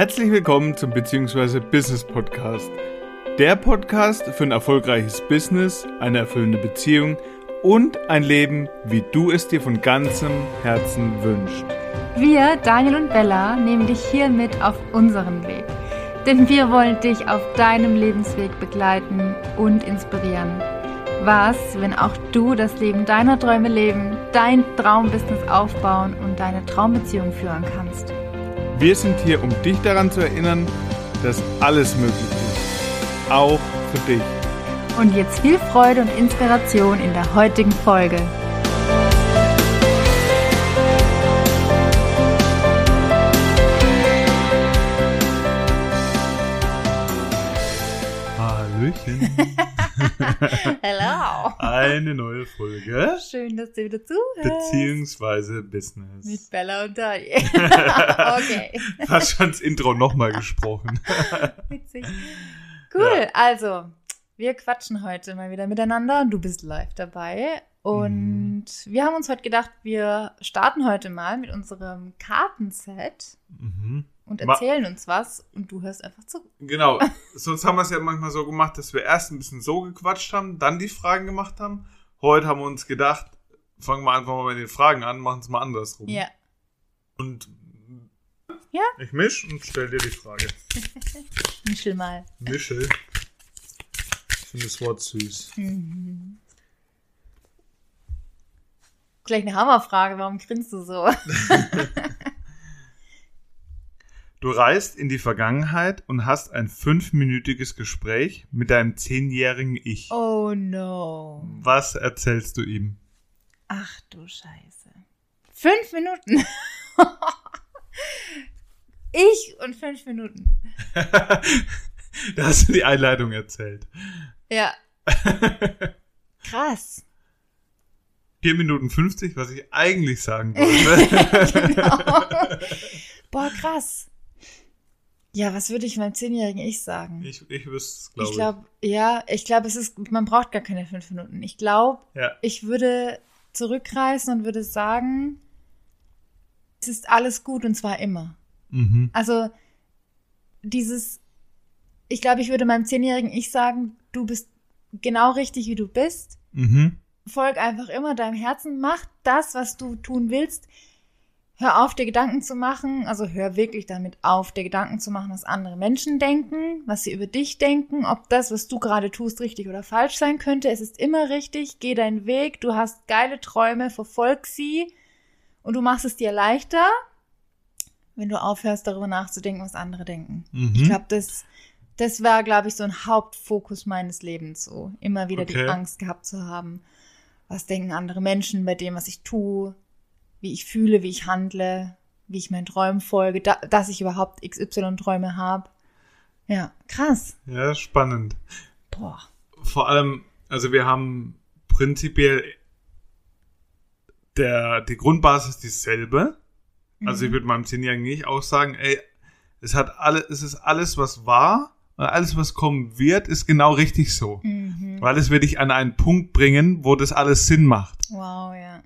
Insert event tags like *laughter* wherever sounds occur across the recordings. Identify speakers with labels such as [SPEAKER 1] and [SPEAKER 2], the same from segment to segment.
[SPEAKER 1] Herzlich willkommen zum Beziehungsweise Business Podcast. Der Podcast für ein erfolgreiches Business, eine erfüllende Beziehung und ein Leben, wie du es dir von ganzem Herzen wünschst.
[SPEAKER 2] Wir, Daniel und Bella, nehmen dich hier mit auf unseren Weg. Denn wir wollen dich auf deinem Lebensweg begleiten und inspirieren. Was, wenn auch du das Leben deiner Träume leben, dein Traumbusiness aufbauen und deine Traumbeziehung führen kannst?
[SPEAKER 1] Wir sind hier, um dich daran zu erinnern, dass alles möglich ist. Auch für dich.
[SPEAKER 2] Und jetzt viel Freude und Inspiration in der heutigen Folge.
[SPEAKER 1] Hallöchen. *laughs* Eine neue Folge.
[SPEAKER 2] Schön, dass du wieder zuhörst.
[SPEAKER 1] Beziehungsweise Business.
[SPEAKER 2] Mit Bella und Dani. *laughs* okay.
[SPEAKER 1] Hast schon das Intro nochmal gesprochen. *laughs*
[SPEAKER 2] Witzig. Cool, also, wir quatschen heute mal wieder miteinander und du bist live dabei. Und wir haben uns heute gedacht, wir starten heute mal mit unserem Kartenset
[SPEAKER 1] Mhm.
[SPEAKER 2] Und
[SPEAKER 1] Ma-
[SPEAKER 2] erzählen uns was und du hörst einfach zu.
[SPEAKER 1] Genau, *laughs* sonst haben wir es ja manchmal so gemacht, dass wir erst ein bisschen so gequatscht haben, dann die Fragen gemacht haben. Heute haben wir uns gedacht, fangen wir einfach mal mit den Fragen an, machen es mal andersrum.
[SPEAKER 2] Ja.
[SPEAKER 1] Und
[SPEAKER 2] Ja.
[SPEAKER 1] ich misch und stell dir die Frage. *laughs*
[SPEAKER 2] Mischel mal.
[SPEAKER 1] Mischel. Ich finde das Wort süß.
[SPEAKER 2] Gleich eine Hammerfrage, warum grinst du so? *laughs*
[SPEAKER 1] Du reist in die Vergangenheit und hast ein fünfminütiges Gespräch mit deinem zehnjährigen Ich.
[SPEAKER 2] Oh no.
[SPEAKER 1] Was erzählst du ihm?
[SPEAKER 2] Ach du Scheiße. Fünf Minuten. *laughs* ich und fünf Minuten. *laughs*
[SPEAKER 1] da hast du die Einleitung erzählt.
[SPEAKER 2] Ja. *laughs* Krass.
[SPEAKER 1] 4 Minuten 50, was ich eigentlich sagen wollte.
[SPEAKER 2] genau. Boah, krass. Ja, was würde ich meinem zehnjährigen Ich sagen?
[SPEAKER 1] Ich, ich wüsste es, glaube
[SPEAKER 2] ich
[SPEAKER 1] ich.
[SPEAKER 2] glaube, ja, ich glaube, es ist, man braucht gar keine fünf Minuten. Ich glaube,
[SPEAKER 1] Ja.
[SPEAKER 2] ich würde zurückreißen und würde sagen, es ist alles gut und zwar immer.
[SPEAKER 1] Mhm.
[SPEAKER 2] Also dieses, ich glaube, ich würde meinem zehnjährigen Ich sagen, du bist genau richtig, wie du bist.
[SPEAKER 1] Mhm.
[SPEAKER 2] Folg einfach immer deinem Herzen, mach das, was du tun willst. Hör auf, dir Gedanken zu machen, also hör wirklich damit auf, dir Gedanken zu machen, was andere Menschen denken, was sie über dich denken, ob das, was du gerade tust, richtig oder falsch sein könnte. Es ist immer richtig, geh deinen Weg, du hast geile Träume, verfolg sie und du machst es dir leichter, wenn du aufhörst, darüber nachzudenken, was andere denken.
[SPEAKER 1] Mhm.
[SPEAKER 2] Ich glaube, das, das war, glaube ich, so ein Hauptfokus meines Lebens, so immer wieder
[SPEAKER 1] Okay.
[SPEAKER 2] die Angst gehabt zu haben. Was denken andere Menschen bei dem, was ich tue, wie ich fühle, wie ich handle, wie ich meinen Träumen folge, da, dass ich überhaupt XY-Träume habe. Ja, krass.
[SPEAKER 1] Ja, spannend.
[SPEAKER 2] Boah.
[SPEAKER 1] Vor allem, also wir haben prinzipiell der, die Grundbasis dieselbe. Also ich würde meinem zehnjährigen Ich auch sagen, ey, es hat alle, es ist alles, was war und alles, was kommen wird, ist genau richtig so.
[SPEAKER 2] Mhm.
[SPEAKER 1] Weil es wird dich an einen Punkt bringen, wo das alles Sinn macht
[SPEAKER 2] Wow, ja.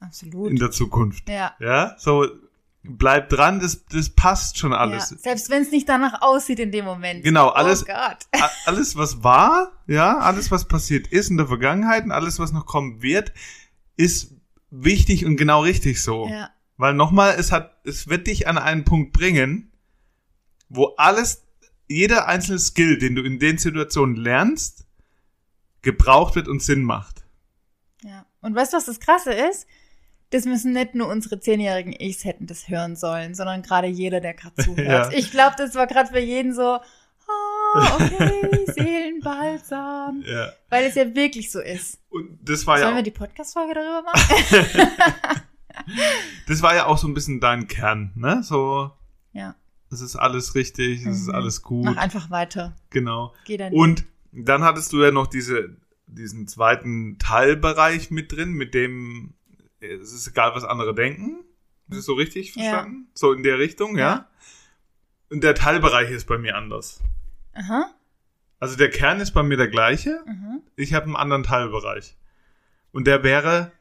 [SPEAKER 2] Absolut.
[SPEAKER 1] in der Zukunft.
[SPEAKER 2] ja.
[SPEAKER 1] Ja, so bleib dran, das, das passt schon
[SPEAKER 2] ja.
[SPEAKER 1] alles.
[SPEAKER 2] Selbst wenn es nicht danach aussieht in dem Moment.
[SPEAKER 1] Genau, alles-
[SPEAKER 2] Oh Gott.
[SPEAKER 1] A- alles, was war, ja, alles, was passiert ist in der Vergangenheit und alles, was noch kommen wird, ist wichtig und genau richtig so.
[SPEAKER 2] Ja.
[SPEAKER 1] Weil nochmal, es hat, es wird dich an einen Punkt bringen, wo alles, jeder einzelne Skill, den du in den Situationen lernst, gebraucht wird und Sinn macht.
[SPEAKER 2] Ja. Und weißt du, was das Krasse ist? Das müssen nicht nur unsere zehnjährigen Ichs hätten das hören sollen, sondern gerade jeder, der gerade zuhört. *laughs*
[SPEAKER 1] Ja.
[SPEAKER 2] Ich glaube, das war gerade für jeden so, ah, okay, *laughs* Seelenbalsam.
[SPEAKER 1] Ja.
[SPEAKER 2] Weil es ja wirklich so ist.
[SPEAKER 1] Und das war
[SPEAKER 2] Sollen
[SPEAKER 1] ja,
[SPEAKER 2] wir die Podcast-Folge darüber *laughs* machen?
[SPEAKER 1] das war ja auch so ein bisschen dein Kern, ne? So,
[SPEAKER 2] ja.
[SPEAKER 1] es ist alles richtig, es ist
[SPEAKER 2] Mhm.
[SPEAKER 1] alles gut,
[SPEAKER 2] Mach einfach weiter.
[SPEAKER 1] genau.
[SPEAKER 2] Geh dann.
[SPEAKER 1] Und dann hattest du ja noch diese, diesen zweiten Teilbereich mit drin, mit dem es ist egal, was andere denken. Ist das so richtig
[SPEAKER 2] Ja.
[SPEAKER 1] verstanden? So in der Richtung, ja?
[SPEAKER 2] Ja.
[SPEAKER 1] Und der Teilbereich ist bei mir anders.
[SPEAKER 2] Aha.
[SPEAKER 1] Also der Kern ist bei mir der gleiche.
[SPEAKER 2] aha.
[SPEAKER 1] Ich habe einen anderen Teilbereich. Und der wäre,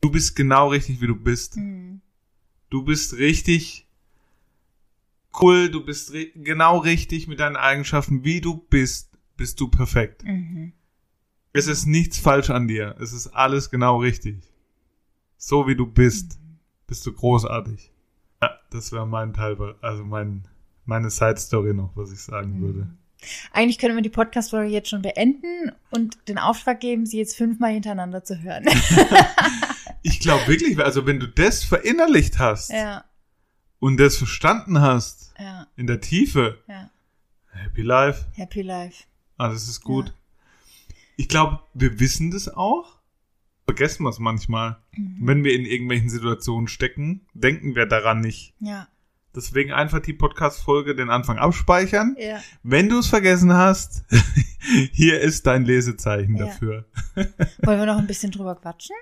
[SPEAKER 1] du bist genau richtig, wie du bist.
[SPEAKER 2] Hm.
[SPEAKER 1] Du bist richtig cool, du bist ri genau richtig mit deinen Eigenschaften, wie du bist, bist du perfekt.
[SPEAKER 2] Mhm.
[SPEAKER 1] Es ist nichts falsch an dir. Es ist alles genau richtig. So wie du bist, bist du großartig. Ja, das wäre mein Teil, also mein, meine Side Story noch, was ich sagen würde.
[SPEAKER 2] Eigentlich können wir die Podcast-Folge jetzt schon beenden und den Auftrag geben, sie jetzt fünfmal hintereinander zu hören. *laughs*
[SPEAKER 1] Ich glaube wirklich, also wenn du das verinnerlicht hast
[SPEAKER 2] ja,
[SPEAKER 1] und das verstanden hast
[SPEAKER 2] ja,
[SPEAKER 1] in der Tiefe,
[SPEAKER 2] ja.
[SPEAKER 1] Happy Life,
[SPEAKER 2] Happy Life.
[SPEAKER 1] ah, das ist gut. Ich glaube, wir wissen das auch, vergessen wir es manchmal.
[SPEAKER 2] Mhm.
[SPEAKER 1] Wenn wir in irgendwelchen Situationen stecken, denken wir daran nicht.
[SPEAKER 2] Ja,
[SPEAKER 1] Deswegen einfach die Podcast-Folge den Anfang abspeichern.
[SPEAKER 2] ja.
[SPEAKER 1] Wenn du es vergessen hast, *laughs* hier ist dein Lesezeichen
[SPEAKER 2] Ja.
[SPEAKER 1] dafür. *laughs*
[SPEAKER 2] Wollen wir noch ein bisschen drüber quatschen?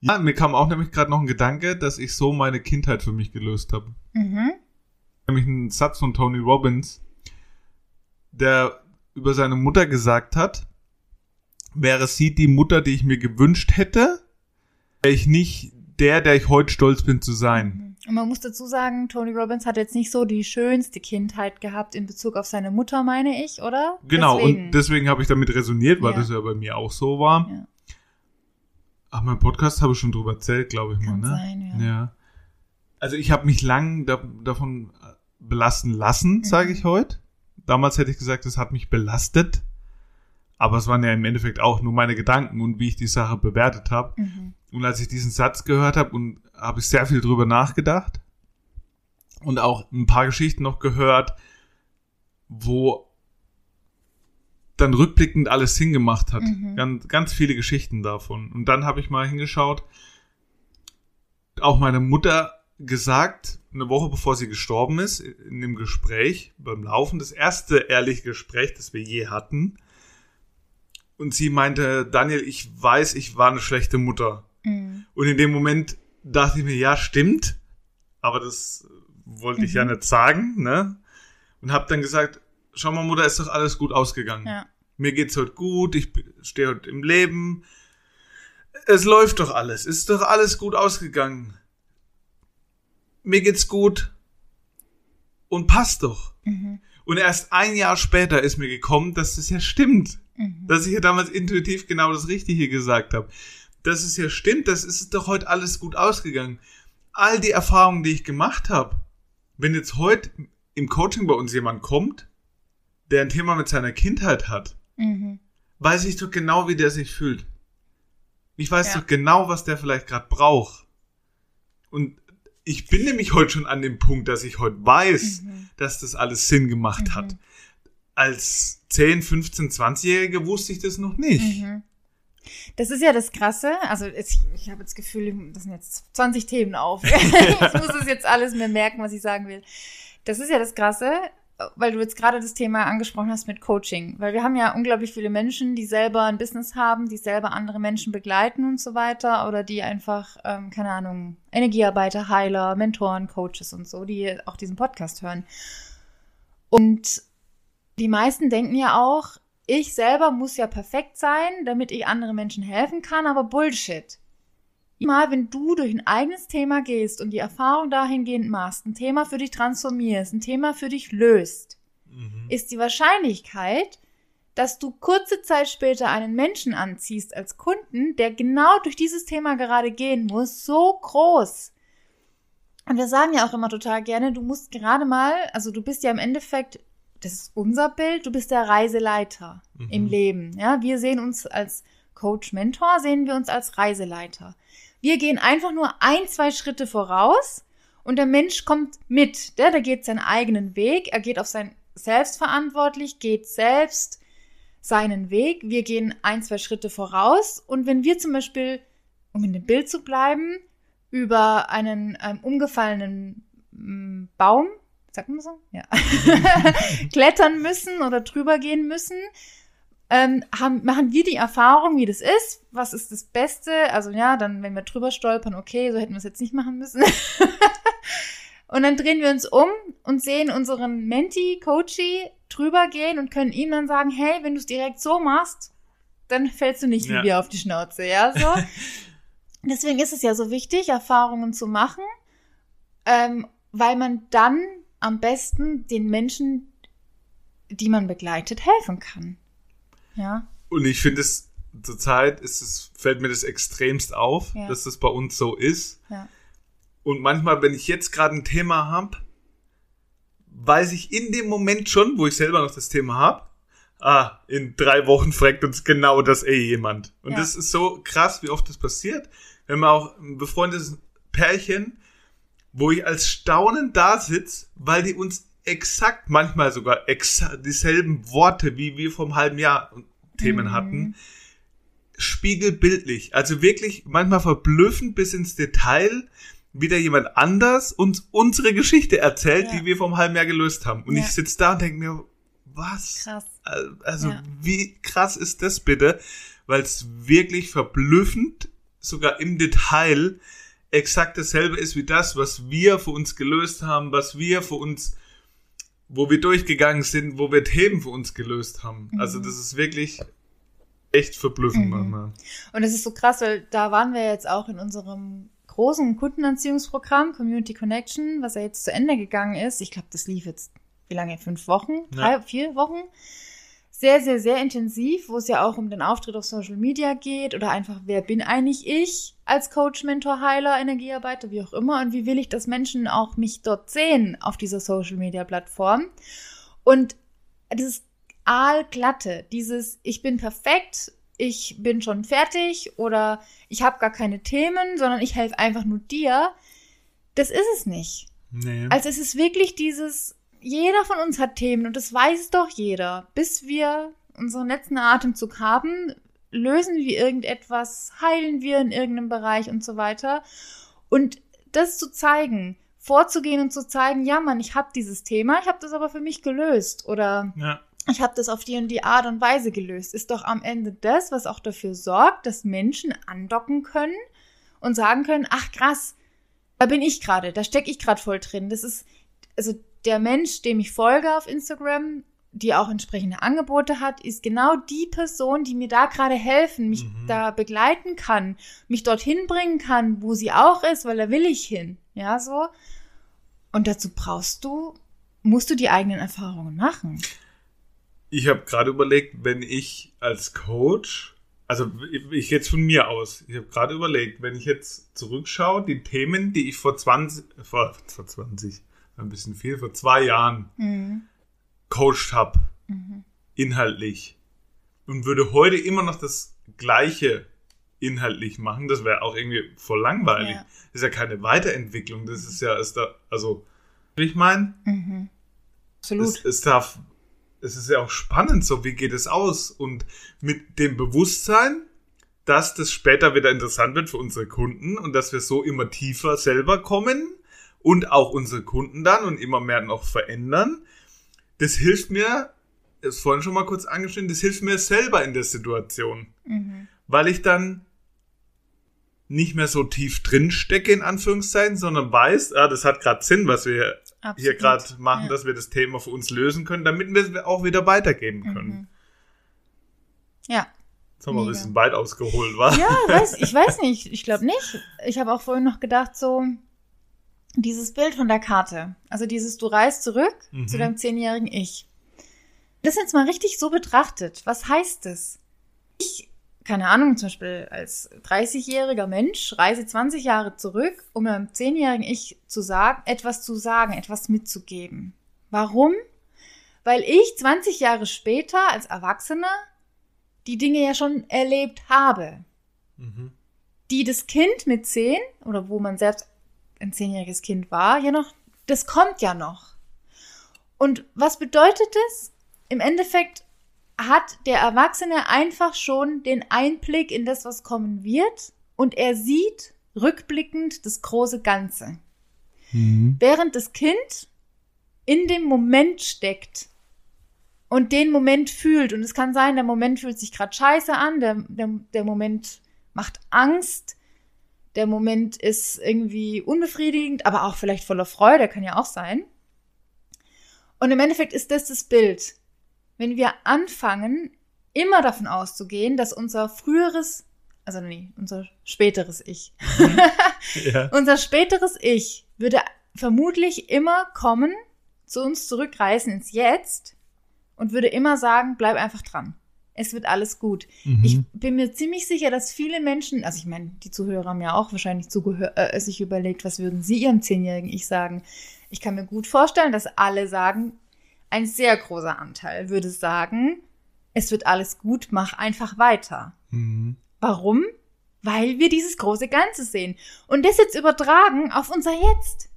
[SPEAKER 1] Ja, mir kam auch nämlich gerade noch ein Gedanke, dass ich so meine Kindheit für mich gelöst habe.
[SPEAKER 2] Mhm.
[SPEAKER 1] Nämlich ein Satz von Tony Robbins, der über seine Mutter gesagt hat, wäre sie die Mutter, die ich mir gewünscht hätte, wäre ich nicht der, der ich heute stolz bin zu sein.
[SPEAKER 2] Und man muss dazu sagen, Tony Robbins hat jetzt nicht so die schönste Kindheit gehabt in Bezug auf seine Mutter, meine ich, oder?
[SPEAKER 1] Genau,
[SPEAKER 2] Deswegen.
[SPEAKER 1] und deswegen habe ich damit resoniert, weil
[SPEAKER 2] Ja.
[SPEAKER 1] das ja bei mir auch so war.
[SPEAKER 2] Ja.
[SPEAKER 1] Ach, mein Podcast habe ich schon drüber erzählt, glaube ich
[SPEAKER 2] Kann
[SPEAKER 1] mal, ne?
[SPEAKER 2] sein, ja.
[SPEAKER 1] ja. Also ich habe mich lang da, davon belasten lassen,
[SPEAKER 2] Mhm.
[SPEAKER 1] sage ich heute. Damals hätte ich gesagt, es hat mich belastet. Aber es waren ja im Endeffekt auch nur meine Gedanken und wie ich die Sache bewertet habe.
[SPEAKER 2] Mhm.
[SPEAKER 1] Und als ich diesen Satz gehört habe und habe ich sehr viel drüber nachgedacht und auch ein paar Geschichten noch gehört, wo dann rückblickend alles Sinn gemacht hat.
[SPEAKER 2] Mhm.
[SPEAKER 1] Ganz, ganz viele Geschichten davon. Und dann habe ich mal hingeschaut, auch meine Mutter gesagt, eine Woche bevor sie gestorben ist, in dem Gespräch beim Laufen, das erste ehrliche Gespräch, das wir je hatten. Und sie meinte, Daniel, ich weiß, ich war eine schlechte Mutter.
[SPEAKER 2] Mhm.
[SPEAKER 1] Und in dem Moment dachte ich mir, ja, stimmt. Aber das wollte ich ja
[SPEAKER 2] Mhm.
[SPEAKER 1] nicht sagen, ne? Und habe dann gesagt, schau mal, Mutter, ist doch alles gut ausgegangen.
[SPEAKER 2] Ja.
[SPEAKER 1] Mir geht's heute gut, ich stehe heute im Leben. Es läuft doch alles, ist doch alles gut ausgegangen. Mir geht's gut und passt doch.
[SPEAKER 2] Mhm.
[SPEAKER 1] Und erst ein Jahr später ist mir gekommen, dass das ja stimmt.
[SPEAKER 2] Mhm.
[SPEAKER 1] Dass ich ja damals intuitiv genau das Richtige gesagt habe. Dass es ja stimmt, das ist doch heute alles gut ausgegangen. All die Erfahrungen, die ich gemacht habe, wenn jetzt heute im Coaching bei uns jemand kommt, der ein Thema mit seiner Kindheit hat,
[SPEAKER 2] Mhm.
[SPEAKER 1] weiß ich doch genau, wie der sich fühlt. Ich weiß
[SPEAKER 2] Ja.
[SPEAKER 1] doch genau, was der vielleicht gerade braucht. Und ich bin nämlich heute schon an dem Punkt, dass ich heute weiß,
[SPEAKER 2] Mhm.
[SPEAKER 1] dass das alles Sinn gemacht hat. Als 10, 15, 20-Jährige wusste ich das noch nicht.
[SPEAKER 2] Mhm. Das ist ja das Krasse. Also es, ich habe jetzt das Gefühl, das sind jetzt 20 Themen auf. *laughs* ich muss es jetzt alles mir merken, was ich sagen will. Das ist ja das Krasse, weil du jetzt gerade das Thema angesprochen hast mit Coaching. Weil wir haben ja unglaublich viele Menschen, die selber ein Business haben, die selber andere Menschen begleiten und so weiter. Oder die einfach, ähm, keine Ahnung, Energiearbeiter, Heiler, Mentoren, Coaches und so, die auch diesen Podcast hören. Und die meisten denken ja auch, ich selber muss ja perfekt sein, damit ich anderen Menschen helfen kann, aber Bullshit. Mal, wenn du durch ein eigenes Thema gehst und die Erfahrung dahingehend machst, ein Thema für dich transformierst, ein Thema für dich löst,
[SPEAKER 1] Mhm.
[SPEAKER 2] ist die Wahrscheinlichkeit, dass du kurze Zeit später einen Menschen anziehst als Kunden, der genau durch dieses Thema gerade gehen muss, so groß. Und wir sagen ja auch immer total gerne, du musst gerade mal, also du bist ja im Endeffekt, das ist unser Bild, du bist der Reiseleiter
[SPEAKER 1] Mhm.
[SPEAKER 2] im Leben. Ja, wir sehen uns als Coach, Mentor, sehen wir uns als Reiseleiter. Wir gehen einfach nur ein, zwei Schritte voraus und der Mensch kommt mit. Der, der geht seinen eigenen Weg, er geht auf sein Selbstverantwortlich, geht selbst seinen Weg. Wir gehen ein, zwei Schritte voraus und wenn wir zum Beispiel, um in dem Bild zu bleiben, über einen ähm, umgefallenen mm, Baum, sagt man so? Ja. *laughs* klettern müssen oder drüber gehen müssen, ähm, haben, machen wir die Erfahrung, wie das ist. Was ist das Beste? Also ja, dann, wenn wir drüber stolpern, okay, so hätten wir es jetzt nicht machen müssen. *laughs* und dann drehen wir uns um und sehen unseren Menti, Coachy drüber gehen und können ihm dann sagen, hey, wenn du es direkt so machst, dann fällst du nicht wie
[SPEAKER 1] Ja.
[SPEAKER 2] wir auf die Schnauze, ja, so. *laughs* Deswegen ist es ja so wichtig, Erfahrungen zu machen, ähm, weil man dann am besten den Menschen, die man begleitet, helfen kann. Ja.
[SPEAKER 1] Und ich finde es zurzeit ist es, fällt mir das extremst auf,
[SPEAKER 2] Ja.
[SPEAKER 1] dass das bei uns so ist.
[SPEAKER 2] Ja.
[SPEAKER 1] Und manchmal, wenn ich jetzt gerade ein Thema habe, weiß ich in dem Moment schon, wo ich selber noch das Thema habe, ah, in drei Wochen *laughs* fragt uns genau das eh jemand. Und
[SPEAKER 2] Ja.
[SPEAKER 1] das ist so krass, wie oft das passiert. Wenn man auch ein befreundetes Pärchen, wo ich als Staunen da sitze, weil die uns exakt, manchmal sogar exakt dieselben Worte, wie wir vom halben Jahr Themen
[SPEAKER 2] Mhm.
[SPEAKER 1] hatten, spiegelbildlich. Also wirklich manchmal verblüffend bis ins Detail wieder jemand anders uns unsere Geschichte erzählt,
[SPEAKER 2] Ja.
[SPEAKER 1] die wir vom halben Jahr gelöst haben. Und
[SPEAKER 2] Ja.
[SPEAKER 1] ich sitze da und denke mir, was?
[SPEAKER 2] Krass.
[SPEAKER 1] Also
[SPEAKER 2] Ja.
[SPEAKER 1] wie krass ist das bitte? Weil es wirklich verblüffend, sogar im Detail, exakt dasselbe ist wie das, was wir für uns gelöst haben, was wir für uns, wo wir durchgegangen sind, wo wir Themen für uns gelöst haben. Also das ist wirklich echt verblüffend
[SPEAKER 2] Mhm.
[SPEAKER 1] manchmal.
[SPEAKER 2] Und es ist so krass, weil da waren wir jetzt auch in unserem großen Kundenanziehungsprogramm Community Connection, was ja jetzt zu Ende gegangen ist. Ich glaube, das lief jetzt, wie lange? Fünf Wochen? Drei, vier Wochen? Sehr, sehr, sehr intensiv, wo es ja auch um den Auftritt auf Social Media geht oder einfach, wer bin eigentlich ich als Coach, Mentor, Heiler, Energiearbeiter, wie auch immer und wie will ich, dass Menschen auch mich dort sehen auf dieser Social Media Plattform. Und dieses aalglatte, dieses ich bin perfekt, ich bin schon fertig oder ich habe gar keine Themen, sondern ich helfe einfach nur dir, das ist es nicht.
[SPEAKER 1] Nee.
[SPEAKER 2] Also es ist wirklich dieses, jeder von uns hat Themen und das weiß doch jeder. Bis wir unseren letzten Atemzug haben, lösen wir irgendetwas, heilen wir in irgendeinem Bereich und so weiter. Und das zu zeigen, vorzugehen und zu zeigen, ja Mann, ich habe dieses Thema, ich habe das aber für mich gelöst oder
[SPEAKER 1] ja.
[SPEAKER 2] ich habe das auf die und die Art und Weise gelöst, ist doch am Ende das, was auch dafür sorgt, dass Menschen andocken können und sagen können, ach krass, da bin ich gerade, da stecke ich gerade voll drin. Das ist, also der Mensch, dem ich folge auf Instagram, die auch entsprechende Angebote hat, ist genau die Person, die mir da gerade helfen, mich
[SPEAKER 1] Mhm.
[SPEAKER 2] da begleiten kann, mich dorthin bringen kann, wo sie auch ist, weil da will ich hin. Ja, so. Und dazu brauchst du, musst du die eigenen Erfahrungen machen.
[SPEAKER 1] Ich habe gerade überlegt, wenn ich als Coach, also ich jetzt von mir aus, ich habe gerade überlegt, wenn ich jetzt zurückschaue, die Themen, die ich vor 20, vor, vor 20, ein bisschen viel, vor zwei Jahren
[SPEAKER 2] Mhm.
[SPEAKER 1] coacht habe, inhaltlich, und würde heute immer noch das Gleiche inhaltlich machen, das wäre auch irgendwie voll langweilig.
[SPEAKER 2] Ja.
[SPEAKER 1] Das ist ja keine Weiterentwicklung, das ist ja, ist da, also, ich meine,
[SPEAKER 2] Mhm.
[SPEAKER 1] es,
[SPEAKER 2] Absolut.
[SPEAKER 1] es darf, es ist ja auch spannend, so wie geht es aus und mit dem Bewusstsein, dass das später wieder interessant wird für unsere Kunden und dass wir so immer tiefer selber kommen und auch unsere Kunden dann und immer mehr noch verändern. Das hilft mir, ist vorhin schon mal kurz angeschnitten, das hilft mir selber in der Situation,
[SPEAKER 2] Mhm.
[SPEAKER 1] weil ich dann nicht mehr so tief drin stecke, in Anführungszeichen, sondern weiß, ah, das hat gerade Sinn, was wir hier
[SPEAKER 2] Absolut.
[SPEAKER 1] gerade machen,
[SPEAKER 2] Ja.
[SPEAKER 1] dass wir das Thema für uns lösen können, damit wir es auch wieder weitergeben können.
[SPEAKER 2] Mhm. Ja.
[SPEAKER 1] Jetzt haben wir ein bisschen weit ausgeholt, wa?
[SPEAKER 2] Ja, weiß, *laughs* ich weiß nicht. Ich glaube nicht. Ich habe auch vorhin noch gedacht, so dieses Bild von der Karte. Also dieses, du reist zurück
[SPEAKER 1] Mhm.
[SPEAKER 2] zu deinem zehnjährigen Ich. Das jetzt mal richtig so betrachtet. Was heißt das? Ich, keine Ahnung, zum Beispiel als 30-jähriger Mensch reise 20 Jahre zurück, um meinem zehnjährigen Ich zu sagen, etwas zu sagen, etwas mitzugeben. Warum? Weil ich 20 Jahre später als Erwachsener die Dinge ja schon erlebt habe
[SPEAKER 1] Mhm.
[SPEAKER 2] die das Kind mit zehn oder wo man selbst ein zehnjähriges Kind war, ja noch, das kommt ja noch. Und was bedeutet das? Im Endeffekt hat der Erwachsene einfach schon den Einblick in das, was kommen wird und er sieht rückblickend das große Ganze.
[SPEAKER 1] Mhm.
[SPEAKER 2] Während das Kind in dem Moment steckt und den Moment fühlt. Und es kann sein, der Moment fühlt sich gerade scheiße an, der, der, der Moment macht Angst, der Moment ist irgendwie unbefriedigend, aber auch vielleicht voller Freude, kann ja auch sein. Und im Endeffekt ist das das Bild. Wenn wir anfangen, immer davon auszugehen, dass unser früheres, also nee, unser späteres Ich, *laughs*
[SPEAKER 1] Ja.
[SPEAKER 2] unser späteres Ich würde vermutlich immer kommen zu uns zurückreißen ins Jetzt und würde immer sagen, bleib einfach dran. Es wird alles gut.
[SPEAKER 1] Mhm.
[SPEAKER 2] Ich bin mir ziemlich sicher, dass viele Menschen, also ich meine, die Zuhörer haben ja auch wahrscheinlich äh, sich überlegt, was würden sie ihrem zehnjährigen Ich sagen. Ich kann mir gut vorstellen, dass alle sagen, ein sehr großer Anteil würde sagen, es wird alles gut, mach einfach weiter.
[SPEAKER 1] Mhm.
[SPEAKER 2] Warum? Weil wir dieses große Ganze sehen. Und das jetzt übertragen auf unser Jetzt.